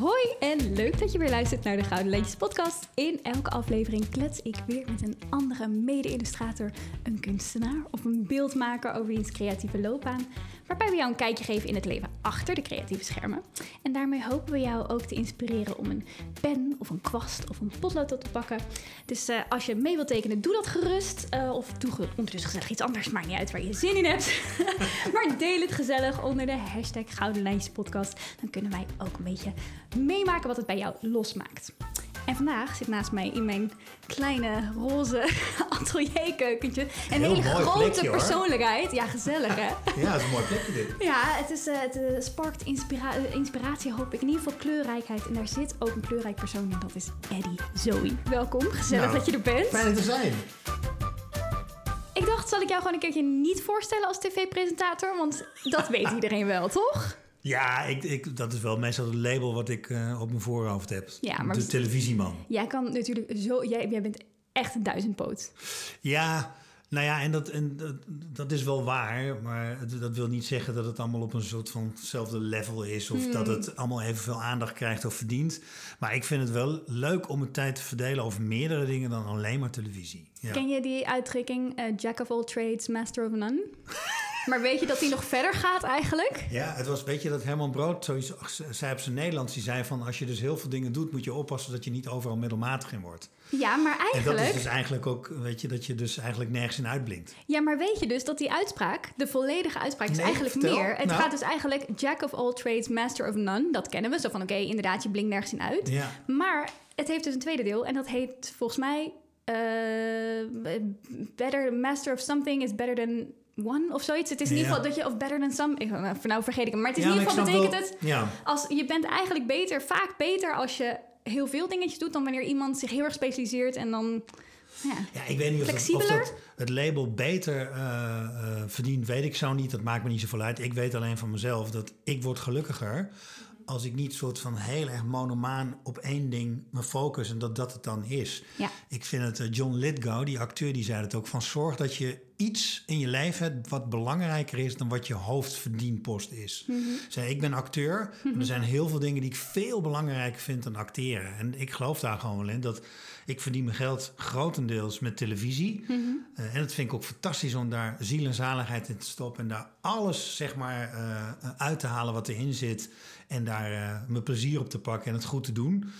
Hoi en leuk dat je weer luistert naar de Gouden Lijntjes podcast. In elke aflevering klets ik weer met een andere mede-illustrator, een kunstenaar of een beeldmaker over wiens creatieve loopbaan, waarbij we jou een kijkje geven in het leven achter de creatieve schermen. En daarmee hopen we jou ook te inspireren om een pen of een kwast of een potlood te pakken. Dus eh, als je mee wilt tekenen, doe dat gerust. Eh, of doe ondertussen gezellig iets anders, maakt niet uit waar je zin in hebt. maar deel het gezellig onder de hashtag Gouden Lijntjes podcast. Dan kunnen wij ook een beetje meemaken wat het bij jou losmaakt. En vandaag zit naast mij in mijn kleine roze atelierkeukentje een Heel hele grote plekje, hoor. persoonlijkheid. Ja, gezellig hè? Ja, dat is een mooi plekje dit. Ja, het, is, eh, het eh, sparkt inspira- inspiratie, hoop ik. In ieder geval kleurrijkheid. En daar zit ook een kleurrijk persoon in. Dat is Eddie Zoe. Welkom, gezellig Nou, dat je er bent. Fijn er te zijn. Ik dacht, zal ik jou gewoon een keertje niet voorstellen als tv-presentator? Want dat weet iedereen wel, toch? Ja, ik, ik, dat is wel meestal het label wat ik eh, op mijn voorhoofd heb. Ja, maar- De televisieman. Jij kan natuurlijk zo... Jij, jij bent echt een duizendpoot. Ja, nou ja, en dat, en dat, dat is wel waar. Maar het- dat wil niet zeggen dat het allemaal op een soort van hetzelfde level is. Of dat het allemaal evenveel aandacht krijgt of verdient. Maar ik vind het wel leuk om mijn tijd te verdelen over meerdere dingen dan alleen maar televisie. Ja. Ken je die uitdrukking eh, Jack of all trades, master of none? Maar weet je dat die nog verder gaat eigenlijk? Ja, het was, weet je, dat Herman Brood zoiets zei op zijn Nederlands. Die zei van, als je dus heel veel dingen doet, moet je oppassen dat je niet overal middelmatig in wordt. Ja, maar En dat eigenlijk... is dus eigenlijk ook, weet je, dat je dus eigenlijk nergens in uitblinkt. Ja, maar weet je dus dat die uitspraak, de volledige uitspraak, is Nee, eigenlijk vertel. meer. Het Nou. gaat dus eigenlijk Jack of all trades, master of none. Dat kennen we. Zo van, oké, inderdaad, je blinkt nergens in uit. Ja. Maar het heeft dus een tweede deel. En dat heet volgens mij... eh, better, master of something is better than one of zoiets. Het is in ieder geval dat je... Of better than some... ik- nou, vergeet ik hem. Maar het is in ieder geval betekent het... Als, je bent eigenlijk beter, vaak beter als je heel veel dingetjes doet... dan wanneer iemand zich heel erg specialiseert en dan... Ja. Ja, ik weet niet of, dat, of Flexibeler? dat het label beter eh, eh, verdient, weet ik zo niet. Dat maakt me niet zoveel uit. Ik weet alleen van mezelf dat ik word gelukkiger als ik niet soort van heel erg monomaan op één ding me focus en dat dat het dan is. Ja. Ik vind het, eh, John Lithgow, die acteur, die zei het ook, van zorg dat je iets in je leven hebt wat belangrijker is dan wat je hoofdverdienpost is. Zei, ik ben acteur, maar er zijn heel veel dingen die ik veel belangrijker vind dan acteren. En ik geloof daar gewoon wel in dat ik verdien mijn geld grotendeels met televisie. Eh, en dat vind ik ook fantastisch om daar ziel en zaligheid in te stoppen en daar alles zeg maar eh, uit te halen wat erin zit en daar eh, mijn plezier op te pakken en het goed te doen.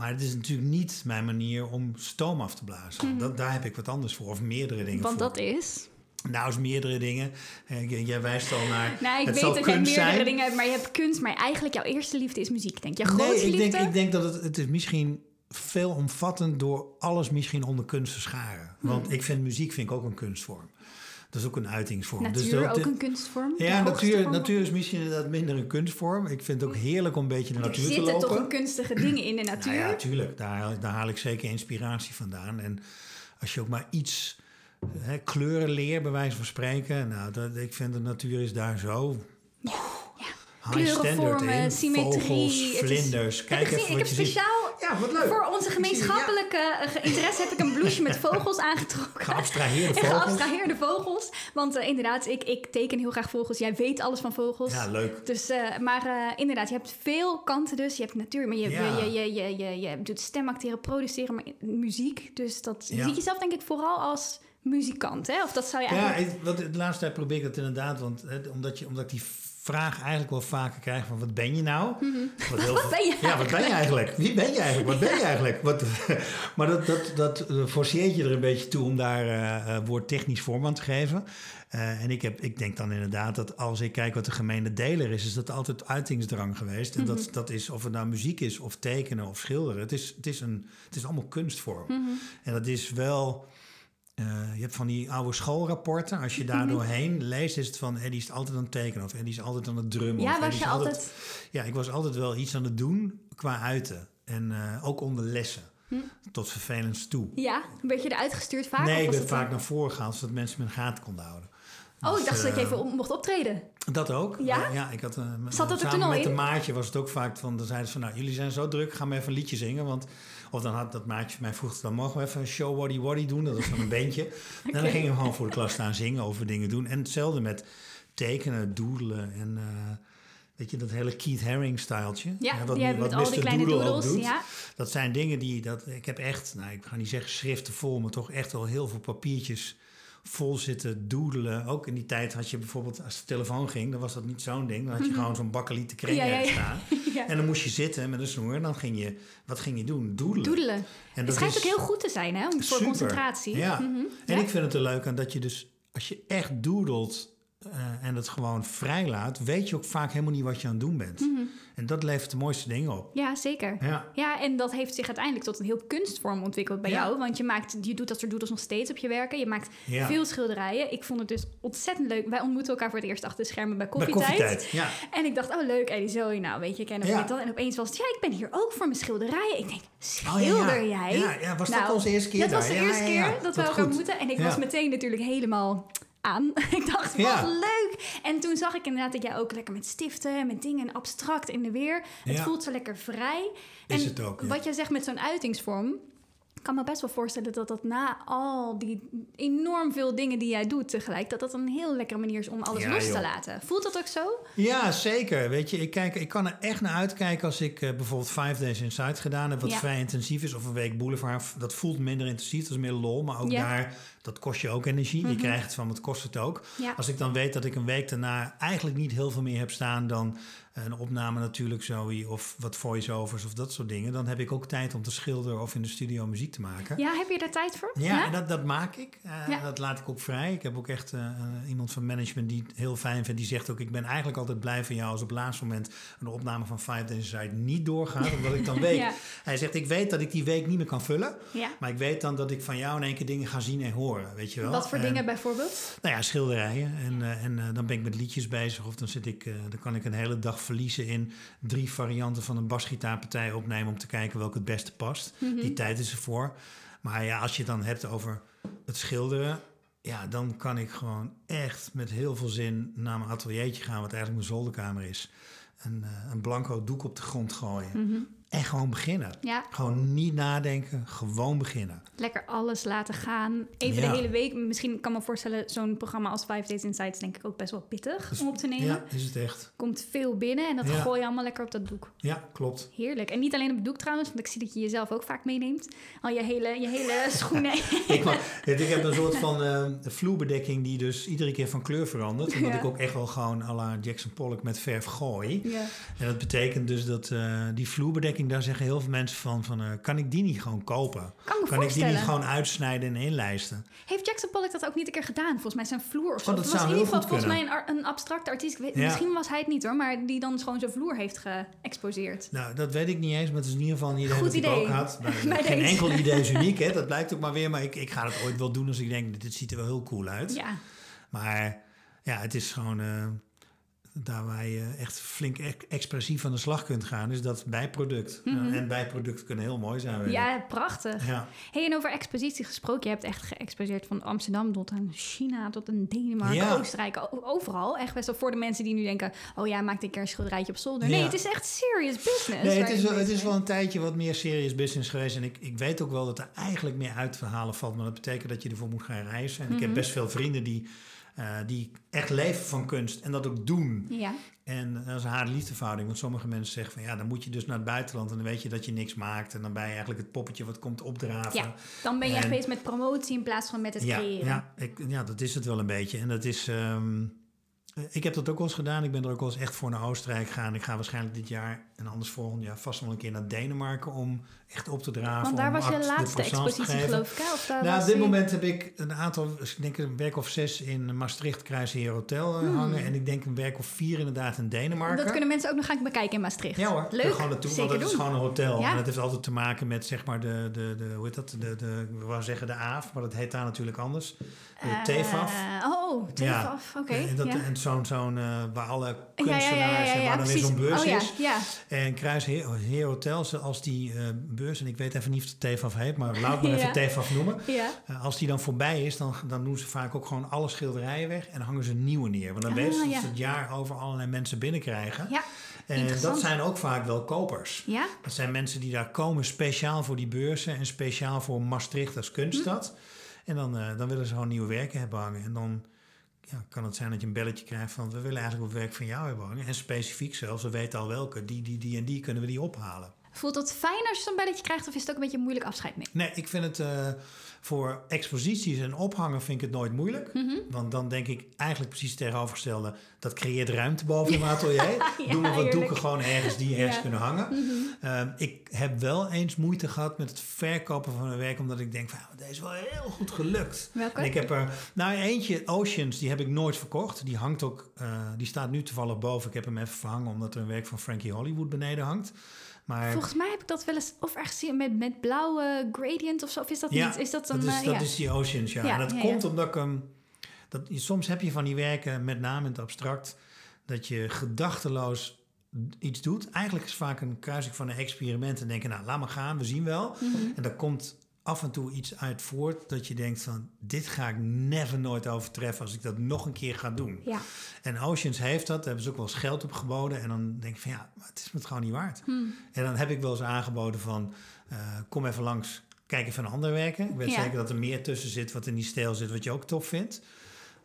Maar het is natuurlijk niet mijn manier om stoom af te blazen. dat, daar heb ik wat anders voor, of meerdere dingen Want voor. dat is... Nou, is meerdere dingen. Eh, Jij wijst al naar. Nou, ik het weet dat jij kunst meerdere zijn. dingen hebt, maar je hebt kunst. Maar eigenlijk jouw eerste liefde is muziek, denk je. Jouw Nee, grootste ik denk, ik denk dat het, het is misschien veelomvattend door alles misschien onder kunst te scharen. Want ik vind muziek vind ik ook een kunstvorm. Dat is ook een uitingsvorm. Natuur Dus dat- ook een kunstvorm. Ja, natuur, natuur is misschien inderdaad minder een kunstvorm. Ik vind het ook heerlijk om een beetje de Er natuur te zitten lopen. toch een kunstige dingen in de natuur. Nou ja, tuurlijk. Daar, daar haal ik zeker inspiratie vandaan. En als je ook maar iets hè, kleuren leert, bij wijze van spreken. Nou, dat, ik vind de natuur is daar zo Ja. high symmetrie. Vogels, vlinders. Kijk ik gezien, even ik heb je speciaal Ja, wat leuk. voor onze gemeenschappelijke eh, interesse heb ik een blouseje met vogels aangetrokken. Geabstraheerde En vogels. geabstraheerde vogels. Want eh, inderdaad, ik, ik teken heel graag vogels. Jij weet alles van vogels. Ja, leuk. Dus, eh, maar inderdaad, je hebt veel kanten dus. Je hebt natuur, maar je, Ja. je, je, je, je, je doet stemacteren, produceren, maar muziek. Dus dat je ziet jezelf denk ik vooral als muzikant, hè? Of dat zou je Ja, eigenlijk... ik, wat, de laatste tijd probeer ik dat inderdaad. Want hè, omdat, je, omdat ik die vraag eigenlijk wel vaker krijg van... wat ben je nou? Wat, heel Mhm. Wat ben je Ja, wat ben je eigenlijk? Wie ben je eigenlijk? Wat ben je eigenlijk? Wat, maar dat, dat, dat eh, forceert je er een beetje toe om daar eh eh, woordtechnisch vorm aan te geven. En ik, heb, ik denk dan inderdaad dat als ik kijk wat de gemene deler is... is dat altijd uitingsdrang geweest. En dat, dat is of het nou muziek is of tekenen of schilderen. Het is, het is, een, het is allemaal kunstvorm. En dat is wel... Eh, je hebt van die oude schoolrapporten. Als je Mhm. daar doorheen leest, is het van Eddie is altijd aan het tekenen of Eddie is altijd aan het drummen. Ja, was je altijd- Ja, ik was altijd wel iets aan het doen qua uiten. En eh, ook onder lessen. Tot vervelends toe. Ja, werd je eruit gestuurd vaak? nee, ik ben vaak een- naar voren gegaan, zodat mensen de gaten konden houden. Oh, ik Dus, dacht dat je eh, even op- mocht optreden. Dat ook. Ja? Ja ik had, met- Zat dat er samen toen al met in? een maatje was het ook vaak van... Dan zeiden ze van, nou, jullie zijn zo druk, ga maar even een liedje zingen. Want, of dan had dat maatje mij vroeg, dan mogen we even een show Waddy Waddy doen. Dat was van een bandje. En dan gingen we gewoon voor de klas staan zingen over dingen doen. En hetzelfde met tekenen, doodelen en... eh, weet je, dat hele Keith Haring-styletje. Ja, hè, wat, die hebben wat met al die kleine Doodle doodles. doet. Ja. Dat zijn dingen die, dat, ik heb echt, nou ik ga niet zeggen schriften vol, maar toch echt wel heel veel papiertjes vol zitten doedelen. Ook in die tijd had je bijvoorbeeld, als de telefoon ging, dan was dat niet zo'n ding. Dan had je gewoon zo'n bakkeliet te Mhm. Ja, staan. Ja. En dan moest je zitten met een snoer en dan ging je, wat ging je doen? Doedelen. Doedelen. En Het dat schijnt is ook heel goed te zijn, hè? Voor super. concentratie. Ja. Mhm. En ik vind het er leuk aan dat je dus, als je echt doedelt eh, en het gewoon vrij laat, weet je ook vaak helemaal niet wat je aan het doen bent. Mhm. En dat levert de mooiste dingen op. Ja, zeker. Ja. Ja, en dat heeft zich uiteindelijk tot een heel kunstvorm ontwikkeld bij Ja. jou. Want je, maakt, je doet dat soort doodles nog steeds op je werken. Je maakt Ja. veel schilderijen. Ik vond het dus ontzettend leuk. Wij ontmoeten elkaar voor het eerst achter de schermen bij Bij koffietijd. koffietijd. Ja. En ik dacht, oh leuk, Ellie Zoe, nou weet je, ik ken Ja. dit dan. En opeens was het, ja, ik ben hier ook voor mijn schilderijen. Ik denk, Oh, schilder jij? Ja, ja, was dat Nou, onze eerste keer Dat was de eerste keer dat we elkaar ontmoeten. En ik was meteen natuurlijk helemaal aan. ik dacht, wat Ja. leuk. En toen zag ik inderdaad dat jij ook lekker met stiften en met dingen abstract in de weer. Het Ja. voelt zo lekker vrij. Is en het ook, ja. wat jij zegt met zo'n uitingsvorm... Ik kan me best wel voorstellen dat dat na al die enorm veel dingen die jij doet tegelijk... dat dat een heel lekkere manier is om alles Ja, los te laten. Voelt dat ook zo? Ja, zeker. Weet je, ik, kijk, ik kan er echt naar uitkijken als ik eh, bijvoorbeeld Five Days Inside gedaan heb, wat Ja. vrij intensief is, of een week Boulevard. Dat voelt minder intensief, dat is meer lol, maar ook Ja. daar, dat kost je ook energie. Je Mhm. krijgt het van, wat kost het ook. Als ik dan weet dat ik een week daarna eigenlijk niet heel veel meer heb staan dan een opname natuurlijk zo, of wat voice-overs of dat soort dingen, dan heb ik ook tijd om te schilderen of in de studio muziek te maken. Ja, heb je daar tijd voor? Ja, en dat, dat maak ik. Ja. Dat laat ik ook vrij. Ik heb ook echt eh, eh, iemand van management die het heel fijn vindt. Die zegt ook, ik ben eigenlijk altijd blij van jou als op het laatste moment een opname van Five Days Inside niet doorgaat. Omdat ik dan weet, Ja. hij zegt, ik weet dat ik die week niet meer kan vullen. Ja. Maar ik weet dan dat ik van jou in één keer dingen ga zien en horen, weet je wel. Wat voor En, dingen bijvoorbeeld? Nou ja, schilderijen. En, en dan ben ik met liedjes bezig. Of dan, zit ik, dan kan ik een hele dag verliezen in drie varianten van een basgitaarpartij opnemen... om te kijken welke het beste past. Mhm. Die tijd is ervoor. Maar ja, als je het dan hebt over het schilderen... ja, dan kan ik gewoon echt met heel veel zin naar mijn ateliertje gaan... wat eigenlijk mijn zolderkamer is. Een, eh, een blanco doek op de grond gooien. Mhm. En gewoon beginnen. Ja, Gewoon niet nadenken, gewoon beginnen. lekker alles laten gaan. Even Ja. de hele week. Misschien kan me voorstellen, zo'n programma als Five Days Inside is denk ik ook best wel pittig Dus- om op te nemen. Ja, is het echt. Komt veel binnen en dat Ja. gooi je allemaal lekker op dat doek. Ja, klopt. Heerlijk. En niet alleen op het doek trouwens, want ik zie dat je jezelf ook vaak meeneemt. Al je hele, je hele schoenen. ik, heb een soort van eh, vloerbedekking die dus iedere keer van kleur verandert. Omdat ik ook echt wel gewoon à la Jackson Pollock met verf gooi. ja. En dat betekent dus dat eh, die vloerbedekking, daar zeggen heel veel mensen van, van eh, kan ik die niet gewoon kopen? Kan ik die niet gewoon uitsnijden en inlijsten? Heeft Jackson Pollock dat ook niet een keer gedaan? Volgens mij zijn vloer of zo. Oh, dat was in ieder geval volgens mij een, een abstracte artiest. Ik weet- Ja. Misschien was hij het niet hoor, maar die dan gewoon zijn vloer heeft geëxposeerd. Nou, dat weet ik niet eens, maar het is in ieder geval een idee Goed dat ik idee. ook had. Bij geen deze. enkel idee is uniek, hè? dat blijkt ook maar weer. Maar ik, ik ga het ooit wel doen als ik denk, dit ziet er wel heel cool uit. Ja, Maar ja, het is gewoon eh, daar waar je echt flink ex- expressief aan de slag kunt gaan, is dat bijproduct. Mhm. Ja, en bijproducten kunnen heel mooi zijn. ja prachtig. ja. Hey, en over expositie gesproken, je hebt echt geëxposeerd van Amsterdam tot aan China, tot aan Denemarken, Ja. Oostenrijk, overal. Echt best wel voor de mensen die nu denken, oh ja, maak een keer een schilderijtje op zolder. Nee, Ja. het is echt serious business. Nee, het is, wel, het is wel een tijdje wat meer serious business geweest. En ik, ik weet ook wel dat er eigenlijk meer uit te halen valt. Maar dat betekent dat je ervoor moet gaan reizen. En ik heb Mhm. best veel vrienden die, eh, die echt leven van kunst en dat ook doen. Ja, En dat is een harde liefdeverhouding. Want sommige mensen zeggen van ja, dan moet je dus naar het buitenland. En dan weet je dat je niks maakt. En dan ben je eigenlijk het poppetje wat komt opdraven. Ja, dan ben je echt bezig met promotie in plaats van met het ja, creëren. ja, ik, ja, dat is het wel een beetje. En dat is. ehm, eh, ik heb dat ook wel eens gedaan. Ik ben er ook wel eens echt voor naar Oostenrijk gegaan. Ik ga waarschijnlijk dit jaar en anders volgend jaar vast wel een keer naar Denemarken om echt op te draven. Want daar was je laatste expositie, geloof ik. hè? Of daar Nou, op dit moment heb ik een aantal, ik denk een werk of zes in Maastricht, Kruisheer Hotel eh, Hmm. hangen. En ik denk een werk of vier inderdaad in Denemarken. Dat kunnen mensen ook nog gaan bekijken in Maastricht. Ja hoor, Leuk. gewoon naartoe, Zeker want het is gewoon een hotel. Ja. En dat heeft altijd te maken met zeg maar de, de, de hoe heet dat, de, de, ik wou zeggen de AAF, maar dat heet daar natuurlijk anders. De Eh, TFAF. oh, TFAF, oké. En, dat, ja. en zo'n, zo'n eh, waar alle kunstenaars en waar dan weer zo'n beurs oh, ja, is. Ja, En Kruis Heer, Heer Hotels, als die eh, beurs, en ik weet even niet of het TFAF heet, maar laat maar even TFAF noemen. ja. Eh, als die dan voorbij is, dan, dan doen ze vaak ook gewoon alle schilderijen weg en hangen ze nieuwe neer. Want dan Ah, weten ze dat ze het jaar over allerlei mensen binnenkrijgen. Ja, en dat zijn ook vaak wel kopers. ja. Dat zijn mensen die daar komen speciaal voor die beurzen en speciaal voor Maastricht als kunststad. En dan, eh, dan willen ze gewoon nieuwe werken hebben hangen. En dan ja, kan het zijn dat je een belletje krijgt van... we willen eigenlijk wat werk van jou hebben. En specifiek zelfs, we weten al welke. Die, die, die en die kunnen we die ophalen. Voelt dat fijn als je zo'n belletje krijgt of is het ook een beetje een moeilijk afscheid nemen? Nee, ik vind het uh, voor exposities en ophangen vind ik het nooit moeilijk. Mhm. Want dan denk ik eigenlijk precies het tegenovergestelde. Dat creëert ruimte boven je atelier. Ja, Doen we wat doeken gewoon ergens die ergens Ja. kunnen hangen. Mhm. Ehm, ik heb wel eens moeite gehad met het verkopen van een werk. Omdat ik denk van, deze is wel heel goed gelukt. Welke? En ik heb er, nou eentje, Oceans, die heb ik nooit verkocht. Die hangt ook, eh, die staat nu toevallig boven. Ik heb hem even verhangen omdat er een werk van Frankie Hollywood beneden hangt. Maar Volgens mij heb ik dat wel eens of ergens zien met, met blauwe gradient of zo. Of is dat Ja, niet? Is dat een... dat, is, eh, dat ja. is die Oceans, ja. Ja, en dat komt omdat ik hem... Dat, soms heb je van die werken, met name in het abstract... dat je gedachteloos iets doet. Eigenlijk is het vaak een kruising van een experiment... en denken, nou, laat maar gaan, we zien wel. Mhm. En daar komt af en toe iets uit voort... dat je denkt van, dit ga ik never nooit overtreffen... als ik dat nog een keer ga doen. Ja. En Oceans heeft dat, daar hebben ze ook wel eens geld op geboden. En dan denk ik van ja, maar het is me het gewoon niet waard. Hmm. En dan heb ik wel eens aangeboden van, eh, kom even langs, kijk even naar andere werken. Ik weet Ja. zeker dat er meer tussen zit wat in die stijl zit, wat je ook tof vindt.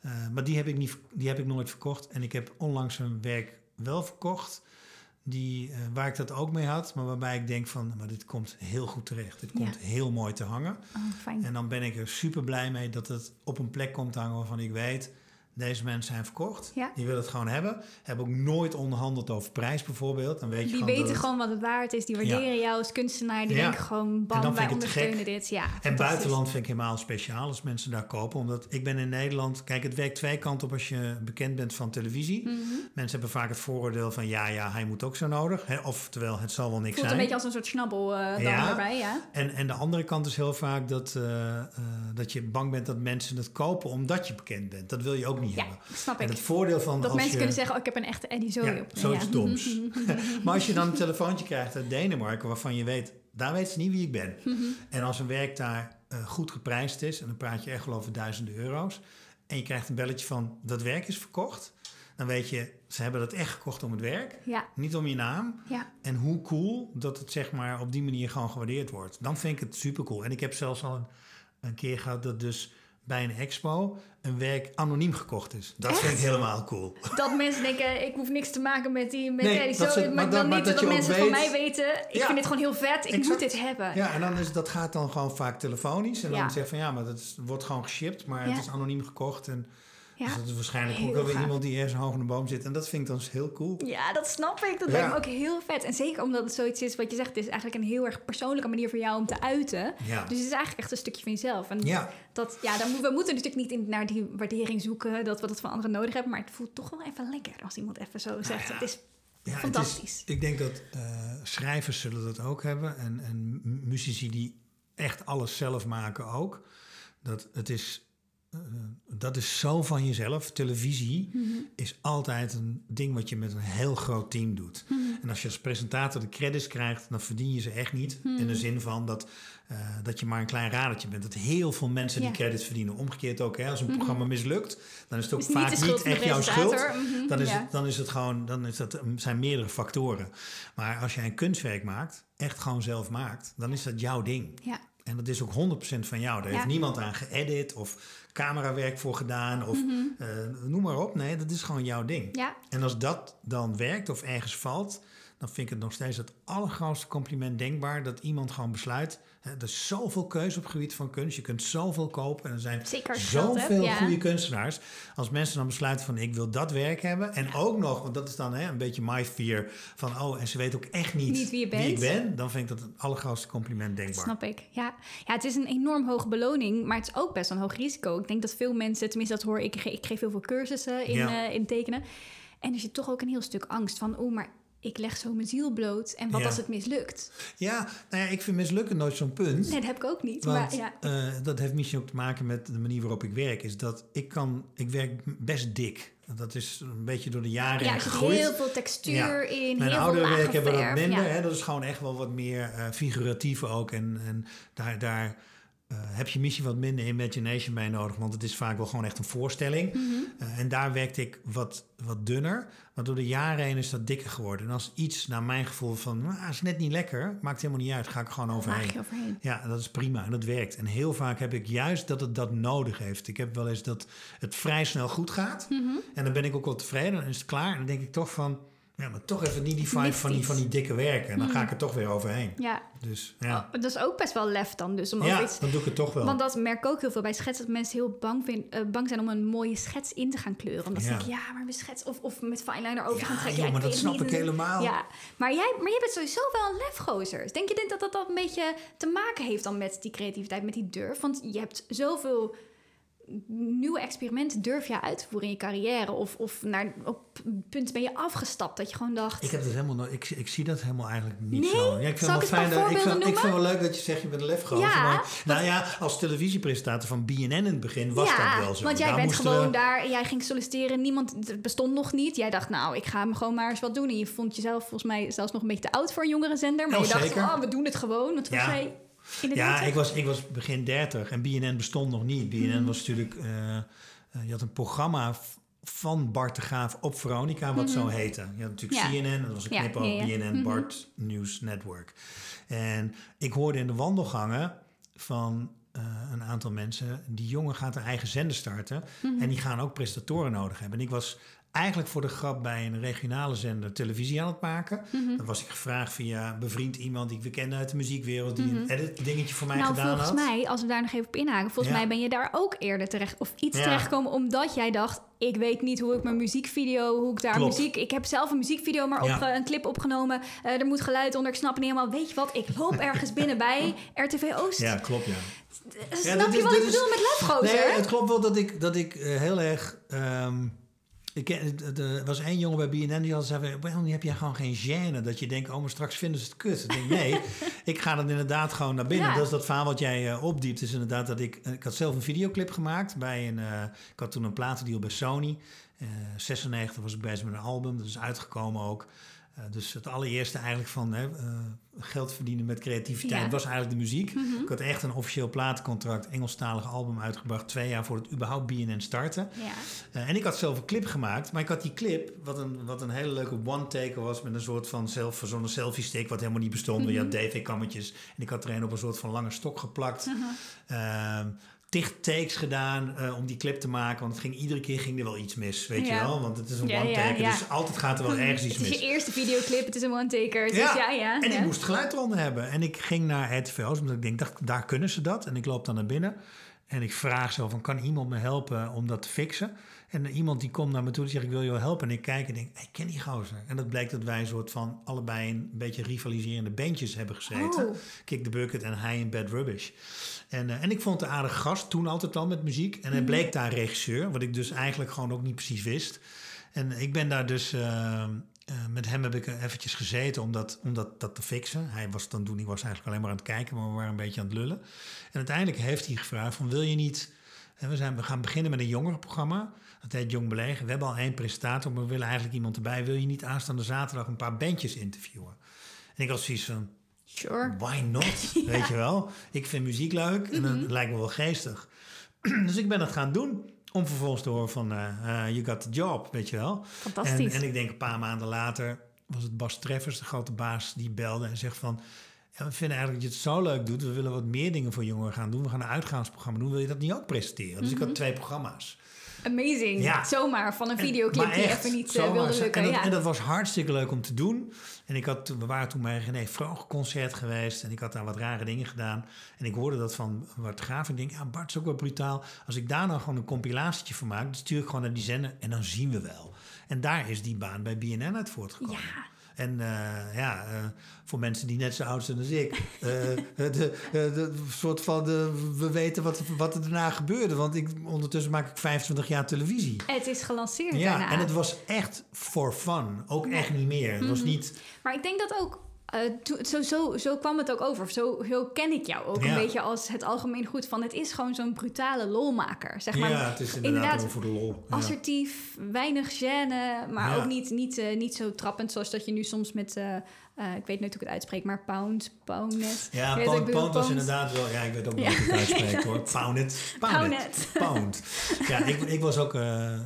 Eh, maar die heb, ik niet, die heb ik nooit verkocht. En ik heb onlangs een werk wel verkocht, die, eh, waar ik dat ook mee had. Maar waarbij ik denk van, maar dit komt heel goed terecht. Dit Ja. komt heel mooi te hangen. Oh, fijn. En dan ben ik er super blij mee dat het op een plek komt te hangen waarvan ik weet. Deze mensen zijn verkocht. Ja. Die willen het gewoon hebben. Hebben ook nooit onderhandeld over prijs bijvoorbeeld. Dan weet je Die gewoon weten het- gewoon wat het waard is. Die waarderen jou als kunstenaar. Die Ja. denken gewoon, En bam, dan wij ondersteunen dit. Ja, En buitenland vind ik helemaal speciaal als mensen daar kopen. Omdat ik ben in Nederland... Kijk, het werkt twee kanten op als je bekend bent van televisie. Mhm. Mensen hebben vaak het vooroordeel van... ja, ja, hij moet ook zo nodig. Hè? Oftewel, het zal wel niks Voelt zijn. een beetje als een soort snabbel eh dan Ja. erbij, ja. En, en de andere kant is heel vaak dat, eh, eh, dat je bang bent dat mensen het kopen... omdat je bekend bent. Dat wil je ook niet Ja, hebben. snap En ik. het voordeel van Dat mensen je, kunnen zeggen, oh, ik heb een echte Eddie Zoe ja, op. zoiets ja. doms. maar als je dan een telefoontje krijgt uit Denemarken waarvan je weet, daar weet ze niet wie ik ben. En als een werk daar eh, goed geprijsd is, en dan praat je echt wel over duizenden euro's, en je krijgt een belletje van dat werk is verkocht, dan weet je, ze hebben dat echt gekocht om het werk, Ja, niet om je naam. ja. En hoe cool dat het zeg maar op die manier gewoon gewaardeerd wordt. Dan vind ik het super cool. En ik heb zelfs al een, een keer gehad dat dus bij een expo een werk anoniem gekocht is. Dat vind ik Echt? helemaal cool. Dat mensen denken, ik hoef niks te maken met die met Nee, Eddie dat ze- maar, dan niet dat dat, mensen van weet- mij weten, ik Ja. vind dit gewoon heel vet, ik Exact. moet dit hebben. Ja, en dan is, dat gaat dan gewoon vaak telefonisch. En Ja. dan zeg van ja, maar dat is- wordt gewoon geshipped, maar Ja. het is anoniem gekocht. En Ja. dus dat is waarschijnlijk Heel ook wel weer gaaf. iemand die ergens hoog in de boom zit. En dat vind ik dan heel cool. Ja, dat snap ik. Dat Ja. lijkt me ook heel vet. En zeker omdat het zoiets is wat je zegt, het is eigenlijk een heel erg persoonlijke manier voor jou om te uiten. Ja. Dus het is eigenlijk echt een stukje van jezelf. En Ja, dat, ja, dan, we moeten natuurlijk niet in, naar die waardering zoeken, dat we dat van anderen nodig hebben. Maar het voelt toch wel even lekker als iemand even zo zegt. ja. Het is ja fantastisch. is- ik denk dat eh, schrijvers zullen dat ook hebben. En, en mu- muzici die echt alles zelf maken ook. Dat het is... eh, dat is zo van jezelf. Televisie Mhm. is altijd een ding wat je met een heel groot team doet. Mhm. En als je als presentator de credits krijgt, dan verdien je ze echt niet. Mhm. In de zin van dat, eh, dat je maar een klein radertje bent. Dat heel veel mensen die credits verdienen. Omgekeerd ook, hè, als een programma mislukt, dan is het ook Is vaak niet, echt jouw schuld. Dan is, ja. het, dan is het gewoon, dan is dat, um, zijn meerdere factoren. Maar als jij een kunstwerk maakt, echt gewoon zelf maakt, dan is dat jouw ding. Ja. En dat is ook 100% van jou. Daar Ja. heeft niemand aan geëdit of camerawerk voor gedaan of eh, noem maar op. Nee, dat is gewoon jouw ding. Mhm. Ja, En als dat dan werkt of ergens valt, dan vind ik het nog steeds het allergrootste compliment denkbaar dat iemand gewoon besluit. Er is zoveel keuze op het gebied van kunst. Je kunt zoveel kopen en er zijn Zeker hebt, zoveel ja. goede kunstenaars. Als mensen dan besluiten van ik wil dat werk hebben en ook nog, want dat is dan hè, een beetje my fear van oh en ze weet ook echt niet, Niet wie je bent. ik ben, dan vind ik dat het allergrootste compliment dat denkbaar. snap ik. Ja. ja, het is een enorm hoge beloning, maar het is ook best een hoog risico. Ik denk dat veel mensen, tenminste dat hoor ik, ik geef heel veel cursussen in, Ja. eh, in tekenen. En er zit toch ook een heel stuk angst van, oh, maar ik leg zo mijn ziel bloot. En wat Ja. als het mislukt? Ja, nou ja, ik vind mislukken nooit zo'n punt. Nee, dat heb ik ook niet. Want maar ja, eh, dat heeft misschien ook te maken met de manier waarop ik werk. Is dat ik kan, ik werk best dik. Dat is een beetje door de jaren ja, heen er zit heel veel textuur Ja. in, Mijn oudere werk hebben we dat minder. Hè? Dat is gewoon echt wel wat meer eh, figuratief ook. En, en daar, daar eh, heb je missie wat minder imagination bij nodig, want het is vaak wel gewoon echt een voorstelling. Mhm. Eh, en daar werkte ik wat, wat dunner, maar door de jaren heen is dat dikker geworden. En als iets naar mijn gevoel van, nou, is net niet lekker, maakt helemaal niet uit, ga ik gewoon overheen. je overheen. Ja, dat is prima en dat werkt. En heel vaak heb ik juist dat het dat nodig heeft. Ik heb wel eens dat het vrij snel goed gaat. Mhm. En dan ben ik ook wel tevreden, dan is het klaar. En dan denk ik toch van, ja, maar toch even niet die vibe van die, van die dikke werken. En dan ga ik er toch weer overheen. Ja, Dus ja, Oh, dat is ook best wel lef dan dus. Om ja iets, dan doe ik het toch wel. want dat merk ik ook heel veel bij schets. Dat mensen heel bang, vind, eh, bang zijn om een mooie schets in te gaan kleuren. Omdat ze Ja. denken, ja, maar mijn schets... Of, of met fineliner over gaan ja, trekken. joh, maar dat snap niet. ik helemaal. Ja, maar jij, maar jij bent sowieso wel een lefgozer. Denk je dat dat, dat een beetje te maken heeft dan met die creativiteit, met die durf? Want je hebt zoveel nieuwe experimenten durf je uit te voeren in je carrière. Of, of naar, op een punt ben je afgestapt dat je gewoon dacht... Ik, heb dat helemaal no- ik, ik zie dat helemaal eigenlijk niet Nee? zo. Ja, ik vind het wel fijn dat, ik, vind, ik vind het wel leuk dat je zegt je bent een lefgozer. Ja, maar, nou ja, als televisiepresentator van BNN in het begin was ja, dat wel zo. want jij Daar bent gewoon we- daar, jij ging solliciteren, niemand, het bestond nog niet. Jij dacht, nou, ik ga hem gewoon maar eens wat doen. En je vond jezelf volgens mij zelfs nog een beetje te oud voor een jongere zender. Maar Oh, je dacht, zeker. oh, we doen het gewoon. Want toen Ja. Ja, ik was, ik was begin 30 en BNN bestond nog niet. BNN Mhm. was natuurlijk... eh, eh, je had een programma van Bart de Graaf op Veronica, wat zo heette. Je had natuurlijk Mhm. Ja. CNN, dat was een Ja, knip op ja, ja. BNN, Mhm. Bart News Network. En ik hoorde in de wandelgangen van eh, een aantal mensen... die jongen gaat een eigen zender starten... Mhm. en die gaan ook presentatoren nodig hebben. En ik was eigenlijk voor de grap bij een regionale zender televisie aan het maken. Mhm. Dan was ik gevraagd via bevriend iemand die ik kende uit de muziekwereld... die een edit dingetje voor mij nou, gedaan volgens had. mij, als we daar nog even op inhaken, volgens Ja. mij ben je daar ook eerder terecht of iets Ja. terechtgekomen omdat jij dacht, ik weet niet hoe ik mijn muziekvideo, hoe ik daar Klopt. muziek, ik heb zelf een muziekvideo maar op Ja. een clip opgenomen, Eh, er moet geluid onder, ik snap niet helemaal, weet je wat, ik loop ergens binnen bij RTV Oost. Ja, klopt, ja. Snap Ja, je is- wat dat ik is- bedoel met lefgozer? Nee, het klopt wel dat ik, dat ik eh, heel erg... ehm, ik er was één jongen bij BNN die had zei... Waarom heb jij gewoon geen gêne? Dat je denkt, oh, maar straks vinden ze het kut. Ik denk, nee, ik ga dan inderdaad gewoon naar binnen. Ja. Dat is dat verhaal wat jij eh, opdiept. is inderdaad dat ik... Ik had zelf een videoclip gemaakt bij een... eh, ik had toen een platendeal bij Sony. Eh 96 was ik bezig met een album. Dat is uitgekomen ook. Eh, dus het allereerste eigenlijk van hè, eh, geld verdienen met creativiteit Ja. was eigenlijk de muziek. Ik had echt een officieel platencontract, Engelstalig album uitgebracht, twee jaar voor het überhaupt BNN starten. Ja. Eh, en ik had zelf een clip gemaakt, maar ik had die clip, wat een, wat een hele leuke one-taker was, met een soort van zelf verzonnen selfie-stick, wat helemaal niet bestond. Je had DV-kammetjes en ik had er een op een soort van lange stok geplakt. Ehm, tig takes gedaan eh, om die clip te maken, want het ging, iedere keer ging er wel iets mis, weet Ja. je wel? Want het is een Ja, one-taker, ja. dus altijd gaat er wel ergens iets Het is mis. je eerste videoclip, het is een one-taker. Dus ja, ja. En ik moest geluid eronder hebben. En ik ging naar RTV Oost, omdat ik denk, dacht, daar kunnen ze dat. En ik loop dan naar binnen. En ik vraag zo van, kan iemand me helpen om dat te fixen? En iemand die komt naar me toe en zegt, ik wil je wel helpen. En ik kijk en denk, ik ken die gozer. En dat blijkt dat wij een soort van allebei een beetje rivaliserende bandjes hebben gezeten. Oh. Kick the Bucket en High in Bad Rubbish. En, eh, en ik vond het een aardig gast, toen altijd al met muziek. En hij Mhm. bleek daar regisseur, wat ik dus eigenlijk gewoon ook niet precies wist. En ik ben daar dus... eh, eh, met hem heb ik eventjes gezeten om, dat, om dat, dat te fixen. Hij was dan toen, ik was eigenlijk alleen maar aan het kijken, maar we waren een beetje aan het lullen. En uiteindelijk heeft hij gevraagd van wil je niet... En we, zijn, we gaan beginnen met een jongerenprogramma. Dat heet Jong Belegen. We hebben al één presentator, maar we willen eigenlijk iemand erbij. Wil je niet aanstaande zaterdag een paar bandjes interviewen? En ik had zoiets van, Sure. why not? Weet je wel? Ik vind muziek leuk en Mhm. dat lijkt me wel geestig. dus ik ben dat gaan doen. Om vervolgens te horen van, eh, eh, you got the job, weet je wel. Fantastisch. En, en ik denk een paar maanden later was het Bas Treffers, de grote baas, die belde en zegt van... Ja, we vinden eigenlijk dat je het zo leuk doet. We willen wat meer dingen voor jongeren gaan doen. We gaan een uitgaansprogramma doen. Wil je dat niet ook presenteren? Dus ik Mhm. had twee programma's. Amazing. Ja. Zomaar van een En- videoclip die echt, even niet eh, zomaar. wilde lukken. En dat, ja. en dat was hartstikke leuk om te doen. En ik had, we waren toen bij René Vroeg concert geweest. En ik had daar wat rare dingen gedaan. En ik hoorde dat van Bart Graaf. Ik denk, ja, Bart is ook wel brutaal. Als ik daar nou gewoon een compilatietje van maak... dan stuur ik gewoon naar die zender en dan zien we wel. En daar is die baan bij BNN uit voortgekomen. Ja. En eh, ja, eh, voor mensen die net zo oud zijn als ik, eh, de, de, soort van de, we weten wat, wat er daarna gebeurde. Want ik, ondertussen maak ik 25 jaar televisie. Het is gelanceerd Ja, daarna. en het was echt for fun. Ook echt niet meer. Het was Mhm. niet. Maar ik denk dat ook eh, zo, zo, zo kwam het ook over. Zo, zo ken ik jou ook Ja. een beetje als het algemeen goed van... het is gewoon zo'n brutale lolmaker, zeg maar. ja, het is inderdaad, voor de lol. Ja. assertief, weinig gêne, maar Ja. ook niet, niet, eh, niet zo trappend zoals dat je nu soms met, eh, ik weet niet hoe ik het uitspreek, maar pound, pound. Ja, pound, was inderdaad wel... Ja, ik weet ook niet hoe ik het uitspreek hoor. Pound it. Pound. Ja, ik, ik was ook... eh, ehm,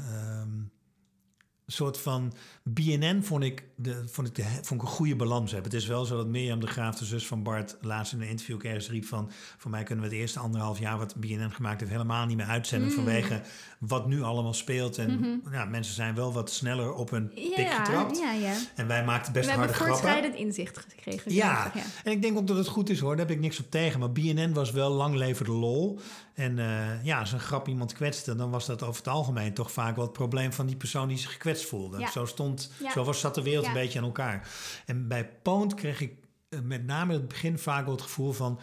een soort van BNN vond ik, de, vond, ik de, vond ik een goede balans hebben. Het is wel zo dat Mirjam de Graaf, de zus van Bart, laatst in een interview ook ergens riep van... voor mij kunnen we het eerste anderhalf jaar wat BNN gemaakt heeft helemaal niet meer uitzenden... Mm. vanwege wat nu allemaal speelt. En ja, mensen zijn wel wat sneller op hun pik Mhm. Ja, getrapt. ja, ja. En wij maakten best We harde hebben grappen. voortschrijdend inzicht gekregen. Ja, ja. en ik denk ook dat het goed is hoor, daar heb ik niks op tegen. Maar BNN was wel lang leven de lol. En eh, ja, als een grap iemand kwetste, dan was dat over het algemeen toch vaak wel het probleem van die persoon die zich gekwetst voelde. Zo, stond, Ja. zo was, zat de wereld Ja. een beetje aan elkaar. En bij Poont kreeg ik eh, met name in het begin vaak wel het gevoel van.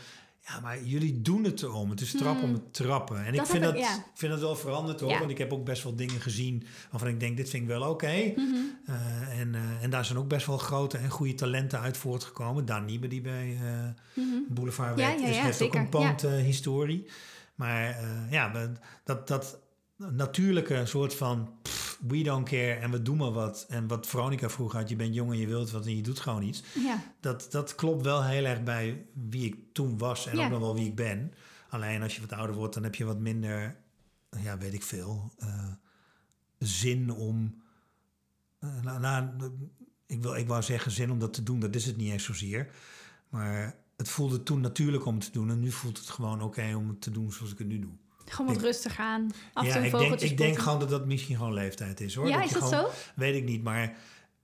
Ja, maar jullie doen het erom. Het is trap om het trappen. En ik Hmm. Vind dat, ik- ja. ik vind dat wel veranderd hoor. Ja. Want ik heb ook best wel dingen gezien waarvan ik denk, dit vind ik wel oké. Mhm. Eh, en, eh, en daar zijn ook best wel grote en goede talenten uit voortgekomen. Daan Niebe, die bij Boulevard Mhm. Ja, werkt, ja, is, ja, heeft ook een poont-historie. maar eh, ja, dat, dat natuurlijke soort van pff, we don't care en we doen maar wat. En wat Veronica vroeger had, je bent jong en je wilt wat en je doet gewoon iets. Ja. Dat, dat klopt wel heel erg bij wie ik toen was en Ja. ook nog wel wie ik ben. Alleen als je wat ouder wordt, dan heb je wat minder, ja, weet ik veel, eh, zin om. nou, nou, ik, wil, ik wou zeggen zin om dat te doen, dat is het niet eens zozeer. Maar het voelde toen natuurlijk om het te doen en nu voelt het gewoon oké om het te doen zoals ik het nu doe. Gewoon wat Ik- rustig aan. Af ja, ik denk, ik denk gewoon dat dat misschien gewoon leeftijd is hoor. Ja, je is dat gewoon- zo? Weet ik niet, maar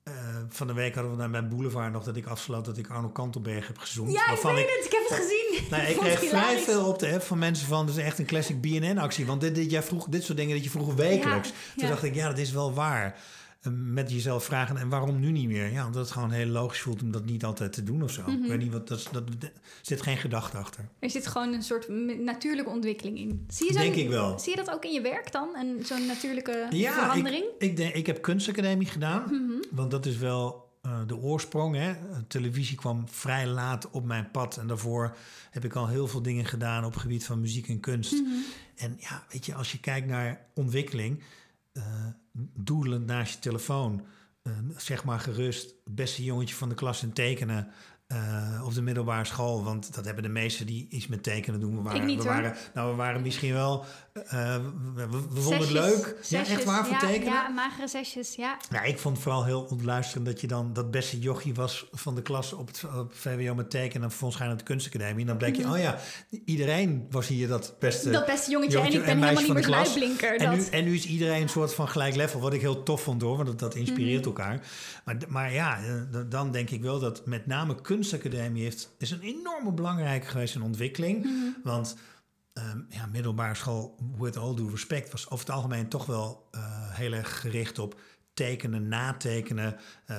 eh, van de week hadden we naar mijn boulevard nog dat ik afsloot dat ik Arno Kantelberg heb gezoend. Ja, ik weet het. Ik heb het gezien. Nou, ik het kreeg vrij veel op de app van mensen van... dat is echt een classic BNN-actie. Want dit, dit, jij vroeg, dit soort dingen dat je vroeg wekelijks. Ja, Toen ja. dacht ik, ja, dat is wel waar. Eh, Met jezelf vragen, en waarom nu niet meer? Ja, omdat het gewoon heel logisch voelt om dat niet altijd te doen of zo. Mhm. Ik weet niet, wat, dat, dat, er zit geen gedachte achter. Er zit gewoon een soort natuurlijke ontwikkeling in. Zie je, zo'n- Denk ik wel. zie je dat ook in je werk dan? En zo'n natuurlijke Ja, verandering? Mhm. ik, ik, denk, ik heb kunstacademie gedaan. Want dat is wel eh, de oorsprong. Hè? Televisie kwam vrij laat op mijn pad. En daarvoor heb ik al heel veel dingen gedaan op het gebied van muziek en kunst. Mhm. En ja, weet je, als je kijkt naar ontwikkeling, eh doelend naast je telefoon, eh, zeg maar gerust, beste jongetje van de klas in tekenen. eh, op de middelbare school, want dat hebben de meesten die iets met tekenen doen. We waren, niet, we waren, nou, we waren misschien wel. Eh, we, vonden het Zesjes, leuk. ja, echt waar voor ja, tekenen. Ja, magere zesjes, ja. Ja, ik vond het vooral heel ontluisterend dat je dan dat beste jochie was van de klas op het op VWO met tekenen en vervolgens ga je naar de kunstacademie. En dan bleek je, oh ja, iedereen was hier dat beste Mhm. Dat beste jongetje. En ik ben helemaal niet meer uitblinker. En nu, en nu is iedereen een soort van gelijk level, wat ik heel tof vond hoor, want dat, dat inspireert Mhm. elkaar. Maar, maar ja, eh, dan denk ik wel dat met name kunstacademie heeft, is een enorme belangrijke geweest in ontwikkeling. Mhm. Want ehm, ja, middelbare school, with all due respect, was over het algemeen toch wel eh, heel erg gericht op tekenen, natekenen. eh,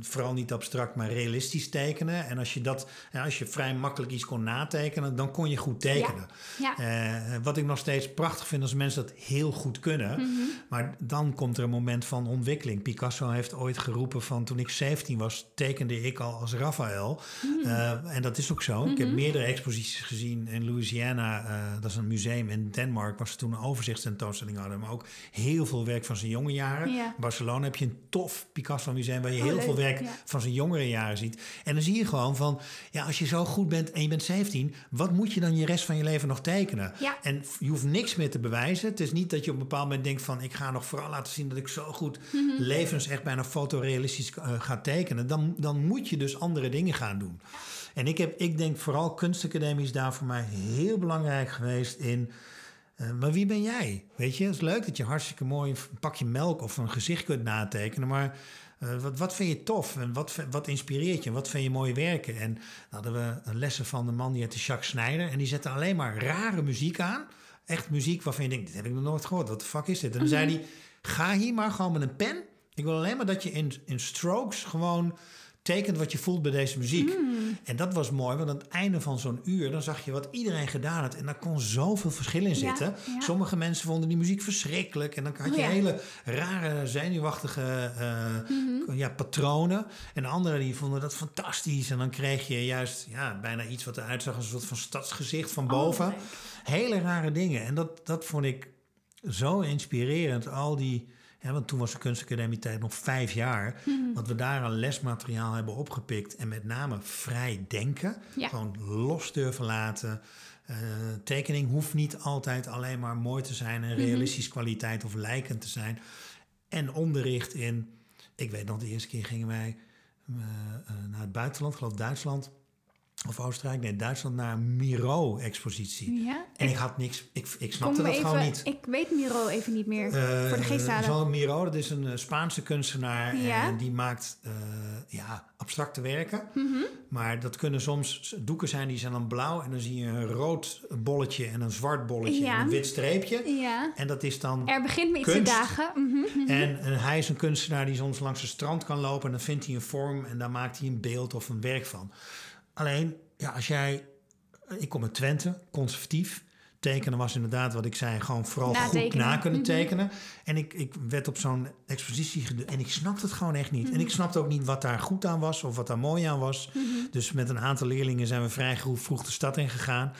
vooral niet abstract, maar realistisch tekenen. En als je dat, als je vrij makkelijk iets kon natekenen, dan kon je goed tekenen. Ja. Eh, wat ik nog steeds prachtig vind als mensen dat heel goed kunnen. Mhm. Maar dan komt er een moment van ontwikkeling. Picasso heeft ooit geroepen van toen ik 17 was, tekende ik al als Raphaël. Mhm. Eh, en dat is ook zo. Ik heb meerdere exposities gezien in Louisiana. dat is een museum in Denemarken, waar ze toen een overzichtstentoonstelling hadden. Maar ook heel veel werk van zijn jonge jaren. Ja. Barcelona heb je een tof Picasso museum waar je Oh, heel leuk, veel werk ja. van zijn jongere jaren ziet. En dan zie je gewoon van, ja, als je zo goed bent en je bent 17, wat moet je dan je rest van je leven nog tekenen? Ja. En je hoeft niks meer te bewijzen. Het is niet dat je op een bepaald moment denkt van, ik ga nog vooral laten zien dat ik zo goed Mhm. levens echt bijna fotorealistisch eh, ga tekenen. Dan, dan moet je dus andere dingen gaan doen. En ik, heb, ik denk vooral kunstacademie is daar voor mij heel belangrijk geweest in. Eh, maar wie ben jij? Weet je, het is leuk dat je hartstikke mooi een pakje melk of een gezicht kunt natekenen. Maar eh, wat, wat vind je tof en wat, wat inspireert je? Wat vind je mooie werken? En dan hadden we lessen van de man die heette Jacques Snijder. En die zette alleen maar rare muziek aan. Echt muziek waarvan je denkt, dit heb ik nog nooit gehoord. Wat de fuck is dit? En dan zei hij, ga hier maar gewoon met een pen. Ik wil alleen maar dat je in, in strokes gewoon tekent wat je voelt bij deze muziek. Hmm. En dat was mooi, want aan het einde van zo'n uur... dan zag je wat iedereen gedaan had. En daar kon zoveel verschil in zitten. ja. Sommige mensen vonden die muziek verschrikkelijk. En dan had je Oh ja. hele rare, zenuwachtige eh, Mhm. ja, patronen. En anderen die vonden dat fantastisch. En dan kreeg je juist ja, bijna iets wat eruit zag als een soort van stadsgezicht van boven. Oh, leuk. Hele rare dingen. En dat, dat vond ik zo inspirerend. Al die, want toen was de kunstacademie tijd nog vijf jaar. Mhm. Wat we daar aan lesmateriaal hebben opgepikt. En met name vrij denken. Ja. Gewoon los durven laten. Eh, tekening hoeft niet altijd alleen maar mooi te zijn en realistisch kwaliteit of lijkend te zijn. En onderricht in, ik weet nog, de eerste keer gingen wij eh, eh, naar het buitenland, geloof Duitsland of Oostenrijk, nee, Duitsland, naar een Miro-expositie. Ja. En ik had niks, ik, ik snapte dat gewoon niet. Ik weet Miro even niet meer. Eh, voor de geesthalen. Miro, dat is een eh, Spaanse kunstenaar Ja. en die maakt eh, ja, abstracte werken. Mhm. Maar dat kunnen soms doeken zijn die zijn dan blauw en dan zie je een rood bolletje en een zwart bolletje Ja. en een wit streepje. Ja. En dat is dan. Er begint me iets te dagen. Mhm. En, en hij is een kunstenaar die soms langs het strand kan lopen en dan vindt hij een vorm en daar maakt hij een beeld of een werk van. Alleen, ja, als jij. Ik kom uit Twente, conservatief. Tekenen was inderdaad wat ik zei, gewoon vooral goed na kunnen Mhm. tekenen. En ik, ik werd op zo'n expositie en ik snapte het gewoon echt niet. En ik snapte ook niet wat daar goed aan was of wat daar mooi aan was. Dus met een aantal leerlingen zijn we vrij vroeg de stad in gegaan.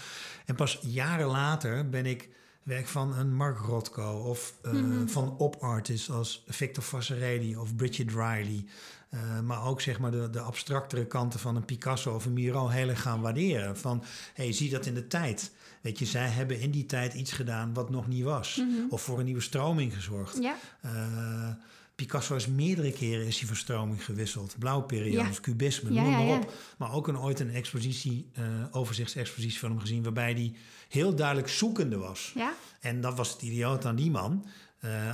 En pas jaren later ben ik werk van een Mark Rothko of eh, van op-artists als Victor Vasarely of Bridget Riley. Eh, maar ook zeg maar de, de abstractere kanten van een Picasso of een Miro heel erg gaan waarderen. Van, hey, zie dat in de tijd. Weet je, zij hebben in die tijd iets gedaan wat nog niet was. Of voor een nieuwe stroming gezorgd. Ja. Eh, Picasso is meerdere keren is hij van stroming gewisseld. Blauwperiodes, Ja. cubisme, noem maar ja, op. Maar ook een, ooit een expositie, eh, overzichtsexpositie van hem gezien... waarbij hij heel duidelijk zoekende was. Ja. En dat was het idioot aan die man.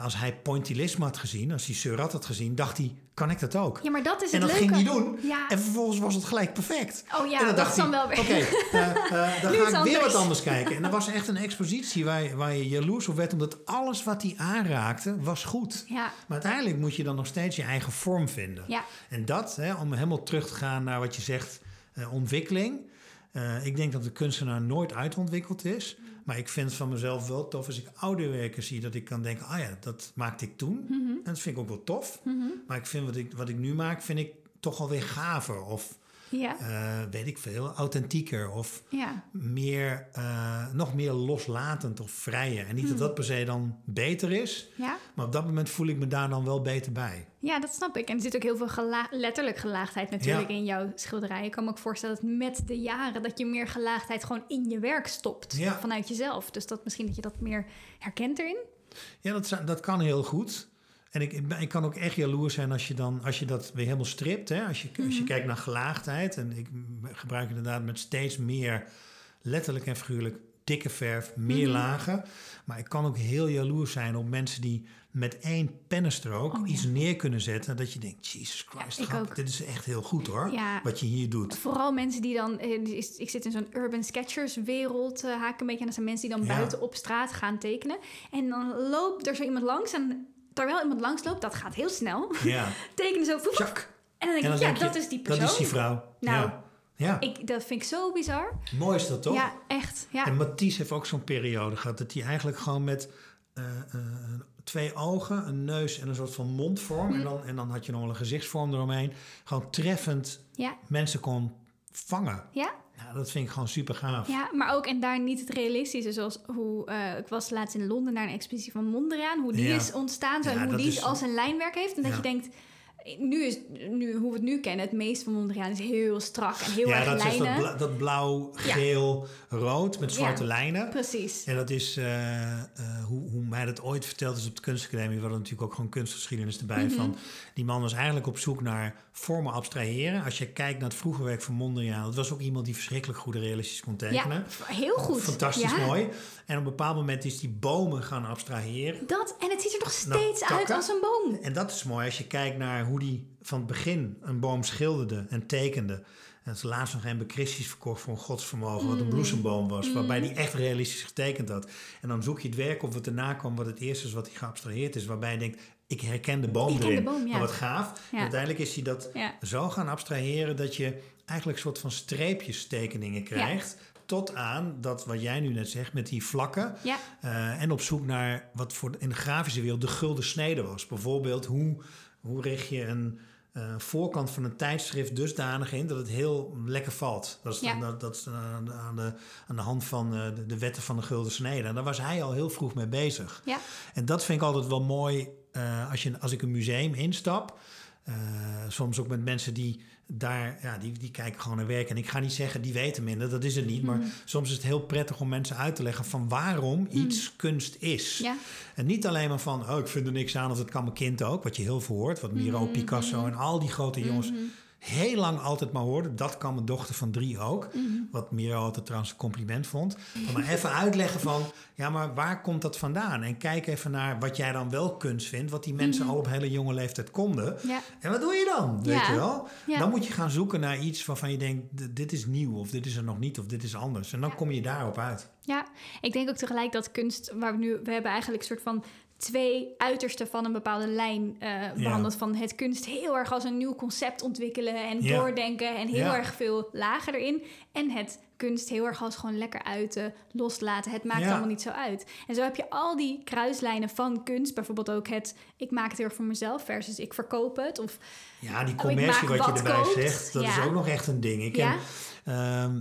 Als hij pointillisme had gezien, als hij Seurat had gezien... dacht hij, kan ik dat ook? ja, maar dat is en het dat leuke. ging hij doen. Ja. En vervolgens was het gelijk perfect. Oh ja, en dat dacht is dan wel weer- Oké, eh, eh, dan ga ik weer wat anders. kijken. En er was echt een expositie waar, waar je jaloers op werd... omdat alles wat hij aanraakte, was goed. Ja. Maar uiteindelijk moet je dan nog steeds je eigen vorm vinden. Ja. En dat, hè, om helemaal terug te gaan naar wat je zegt, eh, ontwikkeling. Ik denk dat de kunstenaar nooit uitontwikkeld is. Maar ik vind het van mezelf wel tof als ik oude werken zie... dat ik kan denken, ah ja, dat maakte ik toen. Mhm. En dat vind ik ook wel tof. Maar ik vind wat ik, wat ik nu maak, vind ik toch alweer gaver. Of Ja. eh, weet ik veel, authentieker. Of Ja. meer, eh, nog meer loslatend of vrijer. En niet dat dat per se dan beter is... Ja. maar op dat moment voel ik me daar dan wel beter bij. Ja, dat snap ik. En er zit ook heel veel gela- letterlijk gelaagdheid natuurlijk Ja. in jouw schilderij. Ik kan me ook voorstellen dat met de jaren dat je meer gelaagdheid gewoon in je werk stopt. Vanuit jezelf. Dus dat misschien dat je dat meer herkent erin. Ja, dat, dat kan heel goed. En ik, ik, kan ook echt jaloers zijn als je, dan, als je dat weer helemaal stript. Hè? Als, je, als je kijkt naar gelaagdheid. En ik gebruik inderdaad met steeds meer, letterlijk en figuurlijk, dikke verf, meer lagen. Maar ik kan ook heel jaloers zijn op mensen die met één pennenstrook Oh, ja. iets neer kunnen zetten. Dat je denkt, Jesus Christ, grap, dit is echt heel goed hoor. Ja. Wat je hier doet. Vooral mensen die dan... eh, Ik zit in zo'n urban sketchers wereld, eh, haak een beetje. En dat zijn mensen die dan buiten op straat gaan tekenen. En dan loopt er zo iemand langs. En terwijl iemand langs loopt, dat gaat heel snel. Ja, Tekenen zo... voep. En dan denk En ik, dan ja, denk je, dat is die persoon. Dat is die vrouw. Nou, ja. Ja, Ik, dat vind ik zo bizar. mooi is dat toch? Ja, echt. Ja. En Matisse heeft ook zo'n periode gehad dat hij eigenlijk gewoon met eh, eh, twee ogen, een neus en een soort van mondvorm. Mhm. En, dan, en dan had je nog wel een gezichtsvorm eromheen. Gewoon treffend Ja, mensen kon vangen. ja, Nou, dat vind ik gewoon super gaaf. ja, maar ook en daar niet het realistische, zoals hoe eh, ik was laatst in Londen naar een expositie van Mondriaan, hoe die Ja. is ontstaan, zo, Ja, en hoe dat die is- als een lijnwerk heeft, en dat Ja. je denkt, nu is nu hoe we het nu kennen, het meest van Mondriaan is heel strak en heel ja, erg dat is lijnen. dat, bla- dat blauw, geel, rood met zwarte Ja. lijnen. Precies. En dat is eh, eh, hoe, hoe mij dat ooit verteld is op de kunstacademie. We hadden natuurlijk ook gewoon kunstgeschiedenis erbij. Mhm. van, die man was eigenlijk op zoek naar vormen abstraheren. Als je kijkt naar het vroege werk van Mondriaan. Dat was ook iemand die verschrikkelijk goed realistisch kon tekenen. Ja, heel goed. Fantastisch mooi. En op een bepaald moment is die bomen gaan abstraheren. Dat, en het ziet er nog steeds uit als een boom. En dat is mooi als je kijkt naar hoe die van het begin een boom schilderde en tekende. En het is laatst nog een Christie's verkocht voor een godsvermogen, wat een bloesemboom was, waarbij die echt realistisch getekend had. En dan zoek je het werk op wat erna kwam, wat het eerste is wat hij geabstraheerd is, waarbij je denkt, ik herken de boom Ik ken de erin. boom, ja. Maar wat gaaf. Ja. Uiteindelijk is hij dat Ja. zo gaan abstraheren dat je eigenlijk een soort van streepjestekeningen krijgt. Tot aan dat wat jij nu net zegt met die vlakken. Ja. Eh, en op zoek naar wat voor in de grafische wereld de gulden snede was. Bijvoorbeeld hoe, hoe richt je een eh, voorkant van een tijdschrift dusdanig in dat het heel lekker valt. Dat is, Ja. dat, dat is aan, de, aan, de, hand van eh, de, de wetten van de gulden snede. En daar was hij al heel vroeg mee bezig. Ja. En dat vind ik altijd wel mooi eh, als, je, als ik een museum instap. soms ook met mensen die daar, ja, die, die kijken gewoon naar werk. En ik ga niet zeggen, die weten minder, dat is het niet. Maar soms is het heel prettig om mensen uit te leggen van waarom iets kunst is. Ja. En niet alleen maar van, oh, ik vind er niks aan of dat kan mijn kind ook. Wat je heel veel hoort, wat Miro, Picasso en al die grote jongens heel lang altijd maar hoorden. Dat kan mijn dochter van drie ook. Wat Miro altijd trouwens een compliment vond. Maar even uitleggen van, ja, maar waar komt dat vandaan? En kijk even naar wat jij dan wel kunst vindt. Wat die mensen al op hele jonge leeftijd konden. Ja. En wat doe je dan? Weet Ja. je wel? Ja. Dan moet je gaan zoeken naar iets waarvan je denkt, dit is nieuw. Of dit is er nog niet. Of dit is anders. En dan kom je daarop uit. Ja, ik denk ook tegelijk dat kunst, waar we nu, we hebben eigenlijk een soort van twee uitersten van een bepaalde lijn eh behandeld. Van het kunst heel erg als een nieuw concept ontwikkelen en Ja. doordenken en heel Ja. erg veel lagen erin. En het kunst heel erg als gewoon lekker uiten, loslaten. Het maakt allemaal niet zo uit. En zo heb je al die kruislijnen van kunst. Bijvoorbeeld ook het, ik maak het heel erg voor mezelf versus ik verkoop het. Of Ja, die Oh, commercie wat je erbij koopt. zegt, dat is ook nog echt een ding. Ik Ja. ken ehm,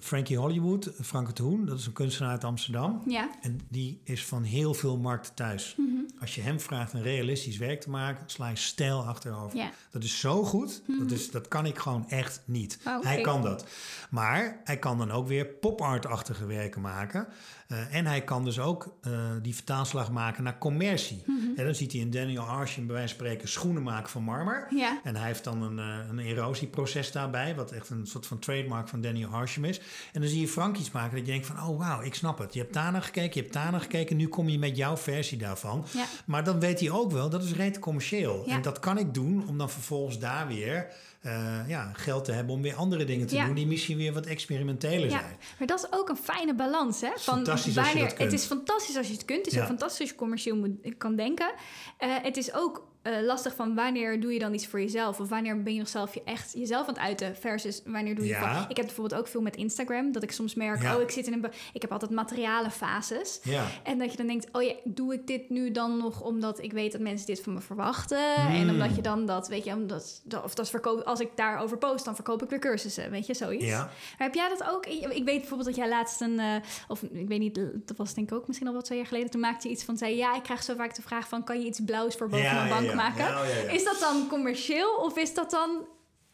Frankie Hollywood, Frank het Hoen, dat is een kunstenaar uit Amsterdam. ja, En die is van heel veel markten thuis. Mhm. Als je hem vraagt een realistisch werk te maken, sla je stijl achterover. Ja. Dat is zo goed, dat, is, dat kan ik gewoon echt niet. Oh. Hij kan dat. Maar hij kan dan ook weer pop-art-achtige werken maken. Eh, en hij kan dus ook eh, die vertaalslag maken naar commercie. Mhm. En dan ziet hij in Daniel Arsham bij wijze van spreken schoenen maken van marmer. ja, En hij heeft dan een, eh, een erosieproces daarbij, wat echt een soort van trademark van Daniel Harsham is. En dan zie je Frank iets maken dat je denkt van, oh wauw, ik snap het. Je hebt daar naar gekeken, je hebt daar naar gekeken, nu kom je met jouw versie daarvan. ja. Maar dan weet hij ook wel, dat is reet commercieel. Ja. En dat kan ik doen om dan vervolgens daar weer eh, ja, geld te hebben om weer andere dingen te Ja. doen die misschien weer wat experimenteler Ja, zijn. maar dat is ook een fijne balans. Hè? Van fantastisch als je dat kunt. Het is fantastisch als je het kunt. Het is ook fantastisch als je commercieel moet, kan denken. Eh, het is ook eh, lastig van wanneer doe je dan iets voor jezelf? Of wanneer ben je nog zelf je echt jezelf aan het uiten? Versus wanneer doe je Ja. van... Ik heb bijvoorbeeld ook veel met Instagram. Dat ik soms merk, Ja. oh, ik zit in een... Ik heb altijd materiale fases. Ja. En dat je dan denkt, oh ja, doe ik dit nu dan nog omdat ik weet dat mensen dit van me verwachten? Hmm. En omdat je dan dat, weet je, omdat, dat- of dat verkoop, als ik daarover post, dan verkoop ik weer cursussen, weet je, zoiets. Ja. Maar heb jij dat ook? Ik weet bijvoorbeeld dat jij laatst een, eh, of ik weet niet, dat was denk ik ook misschien al wat twee jaar geleden, toen maakte je iets van, zei ja, ik krijg zo vaak de vraag van, kan je iets blauws voor boven mijn bank. Maken? Ja, ja, ja. Is dat dan commercieel of is dat dan...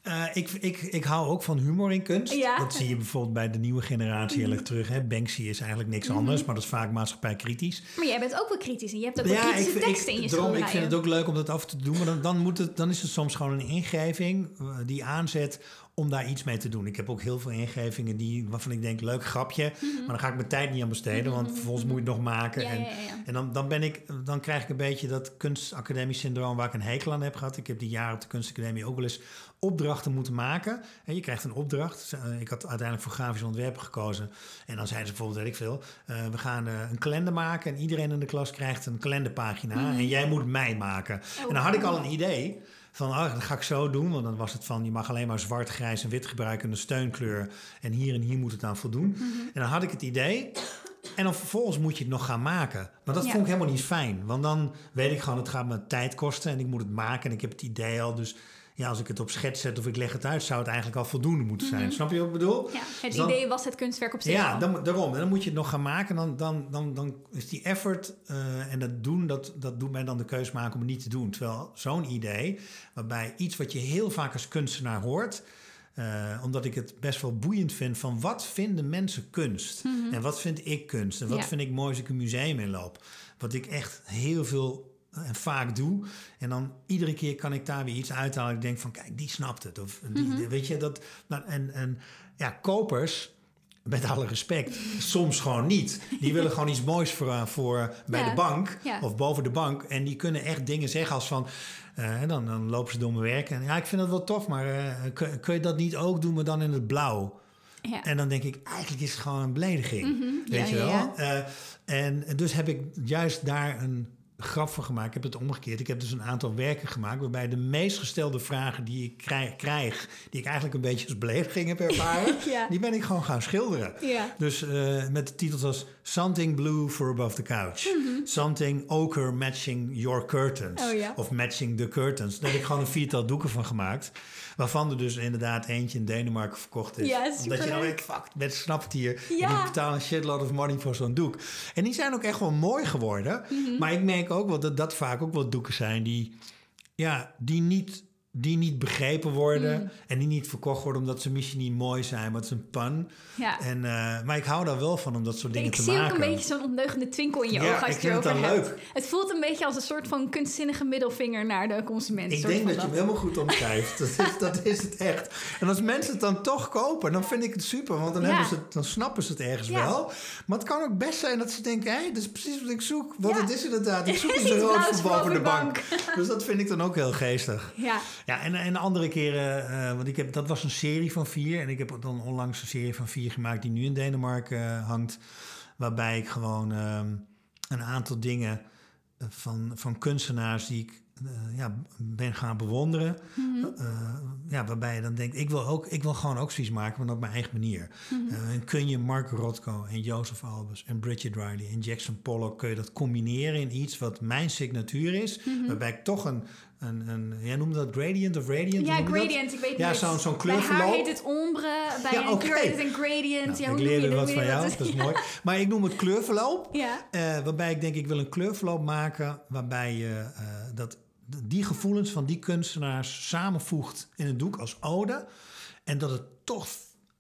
Eh, ik, ik, ik hou ook van humor in kunst. Ja. Dat zie je bijvoorbeeld bij de nieuwe generatie heel erg terug. Hè. Banksy is eigenlijk niks Mhm. anders, maar dat is vaak maatschappijkritisch. Maar jij bent ook wel kritisch en je hebt ook wel kritische ik, teksten in je daarom, ik vind het ook leuk om dat af te doen. Maar dan, dan, moet het, dan is het soms gewoon een ingeving eh, die aanzet om daar iets mee te doen. Ik heb ook heel veel ingevingen die, waarvan ik denk, leuk grapje. Maar dan ga ik mijn tijd niet aan besteden, want vervolgens moet je het nog maken. Mhm. Ja, en en dan, dan, ben ik, dan krijg ik een beetje dat kunstacademie syndroom waar ik een hekel aan heb gehad. Ik heb die jaren op de kunstacademie ook wel eens opdrachten moeten maken. En je krijgt een opdracht. Eh, Ik had uiteindelijk voor grafisch ontwerpen gekozen. En dan zeiden ze bijvoorbeeld, weet ik veel, eh, we gaan eh, een kalender maken en iedereen in de klas krijgt een kalenderpagina en jij moet mij maken. En dan had ik al een idee van, ah, dat ga ik zo doen, want dan was het van, je mag alleen maar zwart, grijs en wit gebruiken, een steunkleur en hier en hier moet het aan voldoen. En dan had ik het idee. En dan vervolgens moet je het nog gaan maken. Maar dat Ja. vond ik helemaal niet fijn. Want dan weet ik gewoon, het gaat me tijd kosten. En ik moet het maken. En ik heb het idee al. Dus ja, als ik het op schets zet of ik leg het uit... zou het eigenlijk al voldoende moeten zijn. Snap je wat ik bedoel? Ja, het Dus dan- idee was het kunstwerk op zich Ja, dan, daarom. En dan moet je het nog gaan maken. Dan, dan, dan, dan is die effort eh, en dat doen... Dat, dat doet mij dan de keus maken om het niet te doen. Terwijl zo'n idee, waarbij iets wat je heel vaak als kunstenaar hoort... eh, omdat ik het best wel boeiend vind van wat vinden mensen kunst? En wat vind ik kunst? En wat Mhm. Ja. vind ik mooi als ik een museum inloop? Wat ik echt heel veel en vaak doe. En dan iedere keer kan ik daar weer iets uithalen. Ik denk van, kijk, die snapt het. Of die, Mhm. weet je, dat... Nou, en, en ja, kopers, met alle respect, soms gewoon niet. Die willen gewoon iets moois voor, eh, voor bij Ja, de bank ja. of boven de bank. En die kunnen echt dingen zeggen als van... eh, dan, dan lopen ze door mijn werk. En ja, ik vind dat wel tof, maar eh, kun, kun je dat niet ook doen, maar dan in het blauw? Ja. En dan denk ik, eigenlijk is het gewoon een belediging. Mhm. Weet je wel? en dus heb ik juist daar een grap van gemaakt. Ik heb het omgekeerd. Ik heb dus een aantal werken gemaakt waarbij de meest gestelde vragen die ik krijg, krijg die ik eigenlijk een beetje als belediging heb ervaren, Ja. die ben ik gewoon gaan schilderen. Ja. Dus eh, met de titels als Something Blue for Above the Couch. Something Ochre Matching Your Curtains. Mhm. Oh ja. Of Matching the Curtains. Daar heb ik gewoon een viertal doeken van gemaakt. Waarvan er dus inderdaad eentje in Denemarken verkocht is. Ja, Omdat je nou denkt, fuck, met snapt hier. Ja. Ik betaal een shitload of money voor zo'n doek. En die zijn ook echt wel mooi geworden. Mhm. Maar ik merk ook wel dat dat vaak ook wel doeken zijn die... Ja, die niet, die niet begrepen worden. Mm. En die niet verkocht worden omdat ze misschien niet mooi zijn. Maar het is een pun. Ja. En, eh, maar ik hou daar wel van om dat soort dingen Ik te zie maken. ook een beetje zo'n ondeugende twinkel in je Ja, ogen als ik je het erover hebt. leuk. Het voelt een beetje als een soort van kunstzinnige middelvinger naar de consument. Ik denk dat je hem helemaal goed omschrijft. dat, is, dat is het echt. En als mensen het dan toch kopen, dan vind ik het super. Want dan, Ja. hebben ze het, dan snappen ze het ergens wel. Maar het kan ook best zijn dat ze denken... hé, dat is precies wat ik zoek. Want het is inderdaad... Ik zoek Iets iets rood voor boven de bank. dus dat vind ik dan ook heel geestig. Ja, Ja, en, en andere keren, eh, want ik heb, dat was een serie van vier. En ik heb dan onlangs een serie van vier gemaakt die nu in Denemarken eh, hangt. Waarbij ik gewoon ehm, een aantal dingen eh, van, van kunstenaars die ik ja, ben gaan bewonderen. Eh, ja, waarbij je dan denkt, ik wil, ook, ik wil gewoon ook zoiets maken, maar op mijn eigen manier. Eh, en kun je Mark Rothko en Joseph Albers en Bridget Riley en Jackson Pollock... kun je dat combineren in iets wat mijn signatuur is. Waarbij ik toch een, een, een... Jij noemde dat gradient of radiant? ja je dat? gradient, ik weet Ja, niet. zo'n- zo'n Bij haar kleurverloop. heet het ombre, bij Ja, een oké. kleur heet het een gradient. Nou, ja, ik hoe noem je leerde dat? wat van je jou, dat? dat is mooi. Maar ik noem het kleurverloop. Ja, eh, waarbij ik denk, ik wil een kleurverloop maken... waarbij je eh, dat, die gevoelens van die kunstenaars samenvoegt in een doek als ode. En dat het toch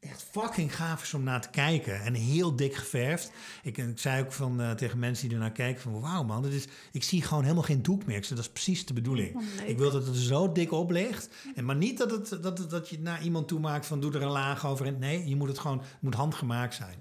echt fucking gaaf is om naar te kijken. En heel dik geverfd. Ik, ik zei ook van, eh, tegen mensen die ernaar kijken van... wauw man, dit is, ik zie gewoon helemaal geen doek meer. Ik zei, dat is precies de bedoeling. Oh, ik wil dat het er zo dik op ligt. En maar niet dat, het, dat, het- dat je het naar iemand toe maakt van... doe er een laag over. En nee, je moet het gewoon het moet handgemaakt zijn.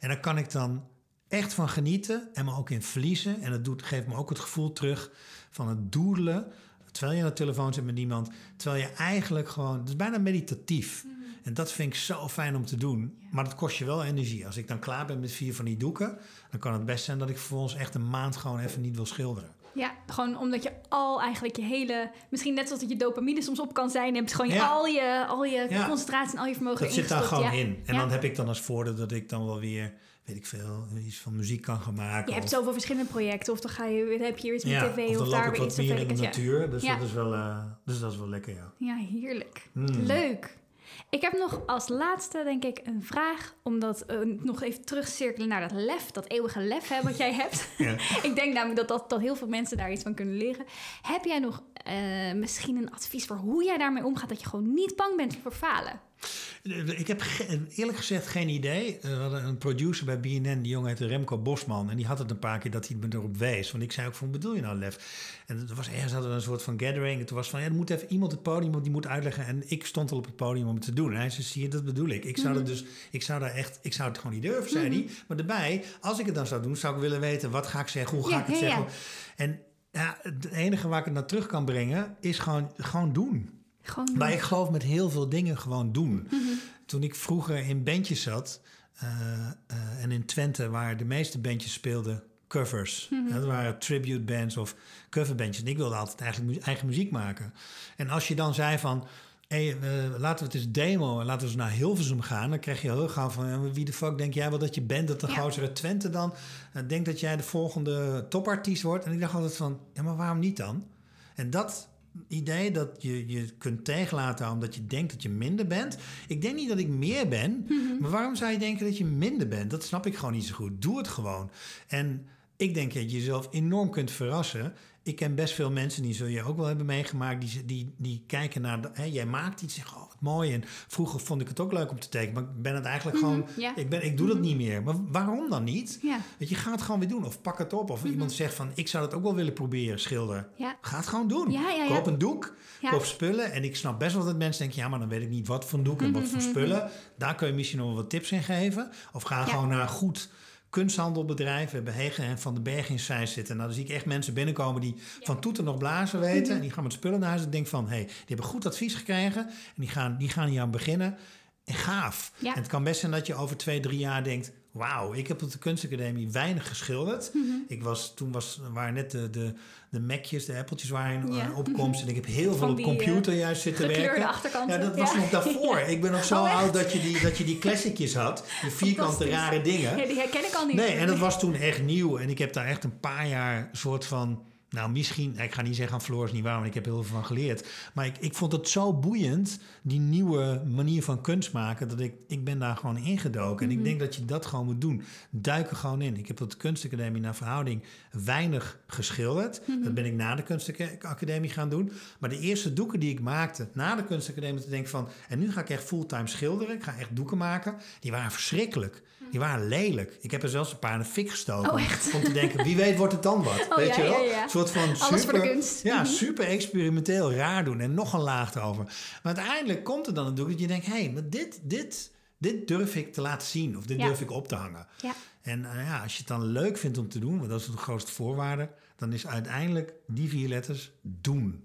En daar kan ik dan echt van genieten en me ook in verliezen. En het doet, geeft me ook het gevoel terug van het doedelen... terwijl je aan de telefoon zit met iemand... terwijl je eigenlijk gewoon... het is bijna meditatief. En dat vind ik zo fijn om te doen. Maar dat kost je wel energie. Als ik dan klaar ben met vier van die doeken... dan kan het best zijn dat ik vervolgens echt een maand gewoon even niet wil schilderen. ja, gewoon omdat je al eigenlijk je hele... Misschien net zoals dat je dopamine soms op kan zijn... hebt gewoon je, Ja. al je, al je Ja. concentratie en al je vermogen Dat zit daar gewoon in. En dan heb ik dan als voordeel dat ik dan wel weer... weet ik veel, iets van muziek kan gaan maken. Je hebt zoveel verschillende projecten. Of dan ga je, dan heb je iets met ja, tv of of, daar weer wat iets. meer in de natuur. Dus, Ja. dat is wel, eh, dus dat is wel lekker, ja. Ja, heerlijk. Mm. Leuk. Ik heb nog als laatste, denk ik, een vraag. Omdat eh, nog even terugcirkelen naar dat lef, dat eeuwige lef hè, wat jij hebt. Ja. ik denk namelijk dat, dat, dat heel veel mensen daar iets van kunnen leren. Heb jij nog eh, misschien een advies voor hoe jij daarmee omgaat? Dat je gewoon niet bang bent voor falen? Ik heb eerlijk gezegd geen idee. We hadden een producer bij BNN, die jongen heette Remco Bosman. En die had het een paar keer dat hij me erop wees. Want ik zei ook van, wat bedoel je nou, Lef? En er was ergens hadden we een soort van gathering. En toen was van, ja, er moet even iemand het podium, die moet uitleggen. En ik stond al op het podium om het te doen. En hij zei, zie je, dat bedoel ik. Ik zou, dat dus, ik zou daar echt, ik zou het gewoon niet durven, zei hij. Maar daarbij, als ik het dan zou doen, zou ik willen weten, wat ga ik zeggen? Hoe ga Ja, ik het ja, ja. zeggen? En ja, het enige waar ik het naar terug kan brengen, is gewoon, gewoon doen. Gewoon Maar ik geloof met heel veel dingen gewoon doen. Mhm. Toen ik vroeger in bandjes zat eh, eh, en in Twente, waar de meeste bandjes speelden covers. Mhm. Dat waren tribute bands of coverbandjes. En ik wilde altijd eigenlijk mu- eigen muziek maken. En als je dan zei van, hey, eh, laten we het eens demo en laten we eens naar Hilversum gaan, dan krijg je heel gauw van, wie de fuck denk jij wel dat je bent? Dat de Ja. gozer Twente dan denkt dat jij de volgende topartiest wordt. En ik dacht altijd van, ja, maar waarom niet dan? En dat idee dat je je kunt tegenlaten omdat je denkt dat je minder bent. Ik denk niet dat ik meer ben, maar waarom zou je denken dat je minder bent? Dat snap ik gewoon niet zo goed. Doe het gewoon. En ik denk dat je jezelf enorm kunt verrassen. Ik ken best veel mensen, die zul je ook wel hebben meegemaakt, die, die, die kijken naar, de, hè, jij maakt iets, zeggen, oh mooi. En vroeger vond ik het ook leuk om te tekenen, maar ik ben het eigenlijk gewoon, ja. ik, ben, ik doe dat niet meer. Maar waarom dan niet? Ja. Weet je, ga het gewoon weer doen. Of pak het op. Of iemand zegt van, ik zou dat ook wel willen proberen, schilderen. Ja. Ga het gewoon doen. Ja, ja, ja. Koop een doek, koop spullen. En ik snap best wel dat mensen denken... ja, maar dan weet ik niet wat voor een doek en wat voor spullen. Daar kun je misschien nog wel wat tips in geven. Of ga gewoon naar goed kunsthandelbedrijf. We hebben Hegen en Van den Berg in Zeist zitten. Nou, dan zie ik echt mensen binnenkomen die van toeten nog blazen weten. En die gaan met spullen naar huis en denken van... hé, hey, die hebben goed advies gekregen. En die gaan, die gaan hier aan beginnen. En gaaf. Ja. En het kan best zijn dat je over twee, drie jaar denkt... wauw, ik heb op de kunstacademie weinig geschilderd. Mhm. Ik was, toen was, waren net de, de, de Macjes, de appeltjes waren Ja. in opkomst. En ik heb heel veel op computer juist zitten werken. Ja, dat was nog daarvoor. Ik ben nog zo Oh, oud dat je, die, dat je die classicjes had. Die vierkante rare dingen. Ja, die herken ik al niet. Nee, en dat was toen echt nieuw. En ik heb daar echt een paar jaar soort van... Nou, misschien... Ik ga niet zeggen aan Floor is niet waar, want ik heb heel veel van geleerd. Maar ik, ik vond het zo boeiend, die nieuwe manier van kunst maken... dat ik, ik ben daar gewoon ingedoken. En ik denk dat je dat gewoon moet doen. Duik er gewoon in. Ik heb op de kunstacademie naar verhouding weinig geschilderd. Dat ben ik na de kunstacademie gaan doen. Maar de eerste doeken die ik maakte na de kunstacademie... te denken van... En nu ga ik echt fulltime schilderen. Ik ga echt doeken maken. Die waren verschrikkelijk. Die waren lelijk. Ik heb er zelfs een paar in de fik gestoken. Oh, echt? Om te denken, wie weet wordt het dan wat. Oh, weet ja, je wel? ja, ja. Een soort van super. Ja, Mhm. super experimenteel raar doen. En nog een laag erover. Maar uiteindelijk komt er dan natuurlijk dat je denkt... hé, hey, maar dit, dit, dit durf ik te laten zien. Of dit durf ik op te hangen. Ja. En eh, ja, als je het dan leuk vindt om te doen... want dat is de grootste voorwaarde... dan is uiteindelijk die vier letters doen.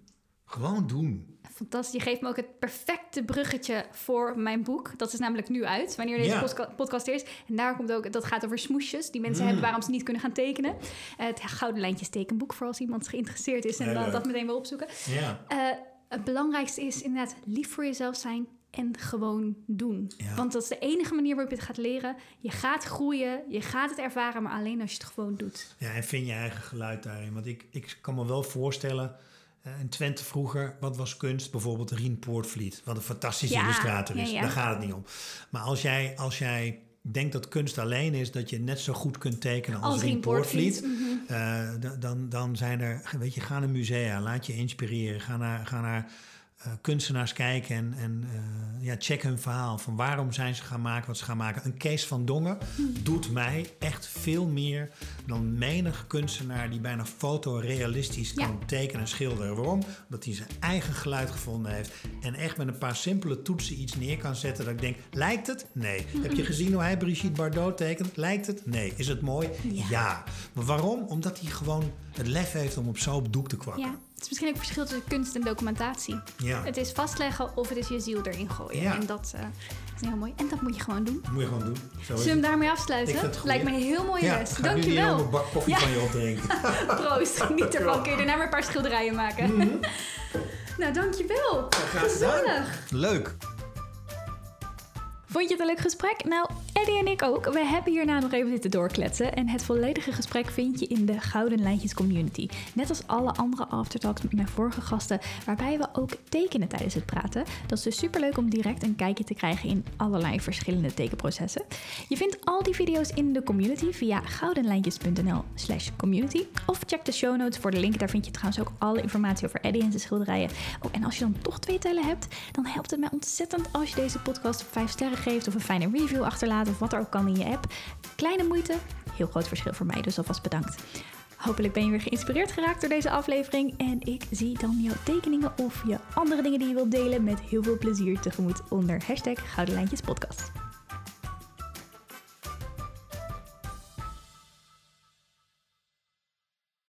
Gewoon doen. Fantastisch. Je geeft me ook het perfecte bruggetje voor mijn boek. Dat is namelijk nu uit, wanneer deze Ja. podcast is. En daar komt ook, dat gaat over smoesjes die mensen Mm. hebben waarom ze niet kunnen gaan tekenen. Het Gouden Lijntjes tekenboek, voor als iemand geïnteresseerd is en dan dat meteen wil opzoeken. Ja. Eh, het belangrijkste is inderdaad lief voor jezelf zijn en gewoon doen. Ja. Want dat is de enige manier waarop je het gaat leren. Je gaat groeien, je gaat het ervaren, maar alleen als je het gewoon doet. Ja, en vind je eigen geluid daarin. Want ik, ik kan me wel voorstellen... eh, in Twente vroeger, wat was kunst? Bijvoorbeeld Rien Poortvliet. Wat een fantastische Ja, illustrator is. ja. Daar gaat het niet om. Maar als jij, als jij denkt dat kunst alleen is... dat je net zo goed kunt tekenen als, Als Rien Poortvliet... Mhm. eh, dan, dan zijn er... Weet je, ga naar musea, laat je inspireren. Ga naar, ga naar eh, kunstenaars kijken en, en eh, ja, check hun verhaal. Van waarom zijn ze gaan maken wat ze gaan maken. Een Kees van Dongen doet mij echt veel meer dan menig kunstenaar die bijna fotorealistisch Ja. kan tekenen en schilderen. Waarom? Omdat hij zijn eigen geluid gevonden heeft. En echt met een paar simpele toetsen iets neer kan zetten. Dat ik denk, lijkt het? Nee. Heb je gezien hoe hij Brigitte Bardot tekent? Lijkt het? Nee. Is het mooi? Ja. Ja. Maar waarom? Omdat hij gewoon het lef heeft om op zo op doek te kwakken. Ja, is misschien ook verschil tussen kunst en documentatie. Ja. Het is vastleggen of het is je ziel erin gooien. Ja. En dat eh, is heel mooi. En dat moet je gewoon doen. Dat moet je gewoon doen. Zo Zullen we hem daarmee afsluiten? goed, Lijkt ja. me een heel mooie ja, les. ga ik Dankjewel. hele bak koffie van je opdrinken. Proost, geniet ervan. Kun je daarna maar een paar schilderijen maken. nou, dankjewel. graag gedaan. Gezellig. Leuk. Vond je het een leuk gesprek? Nou, Eddie en ik ook. We hebben hierna nog even zitten doorkletsen. En het volledige gesprek vind je in de Gouden Lijntjes community. Net als alle andere aftertalks met mijn vorige gasten, waarbij we ook tekenen tijdens het praten. Dat is dus superleuk om direct een kijkje te krijgen in allerlei verschillende tekenprocessen. Je vindt al die video's in de community via goudenlijntjes.nl slash community. Of check de show notes voor de link. Daar vind je trouwens ook alle informatie over Eddie en zijn schilderijen. Oh, en als je dan toch twee tellen hebt, dan helpt het mij ontzettend als je deze podcast 5 sterren geeft of een fijne review achterlaat of wat er ook kan in je app. Kleine moeite, heel groot verschil voor mij, dus alvast bedankt. Hopelijk ben je weer geïnspireerd geraakt door deze aflevering en ik zie dan jouw tekeningen of je andere dingen die je wilt delen met heel veel plezier tegemoet onder hashtag Gouden Lijntjes Podcast.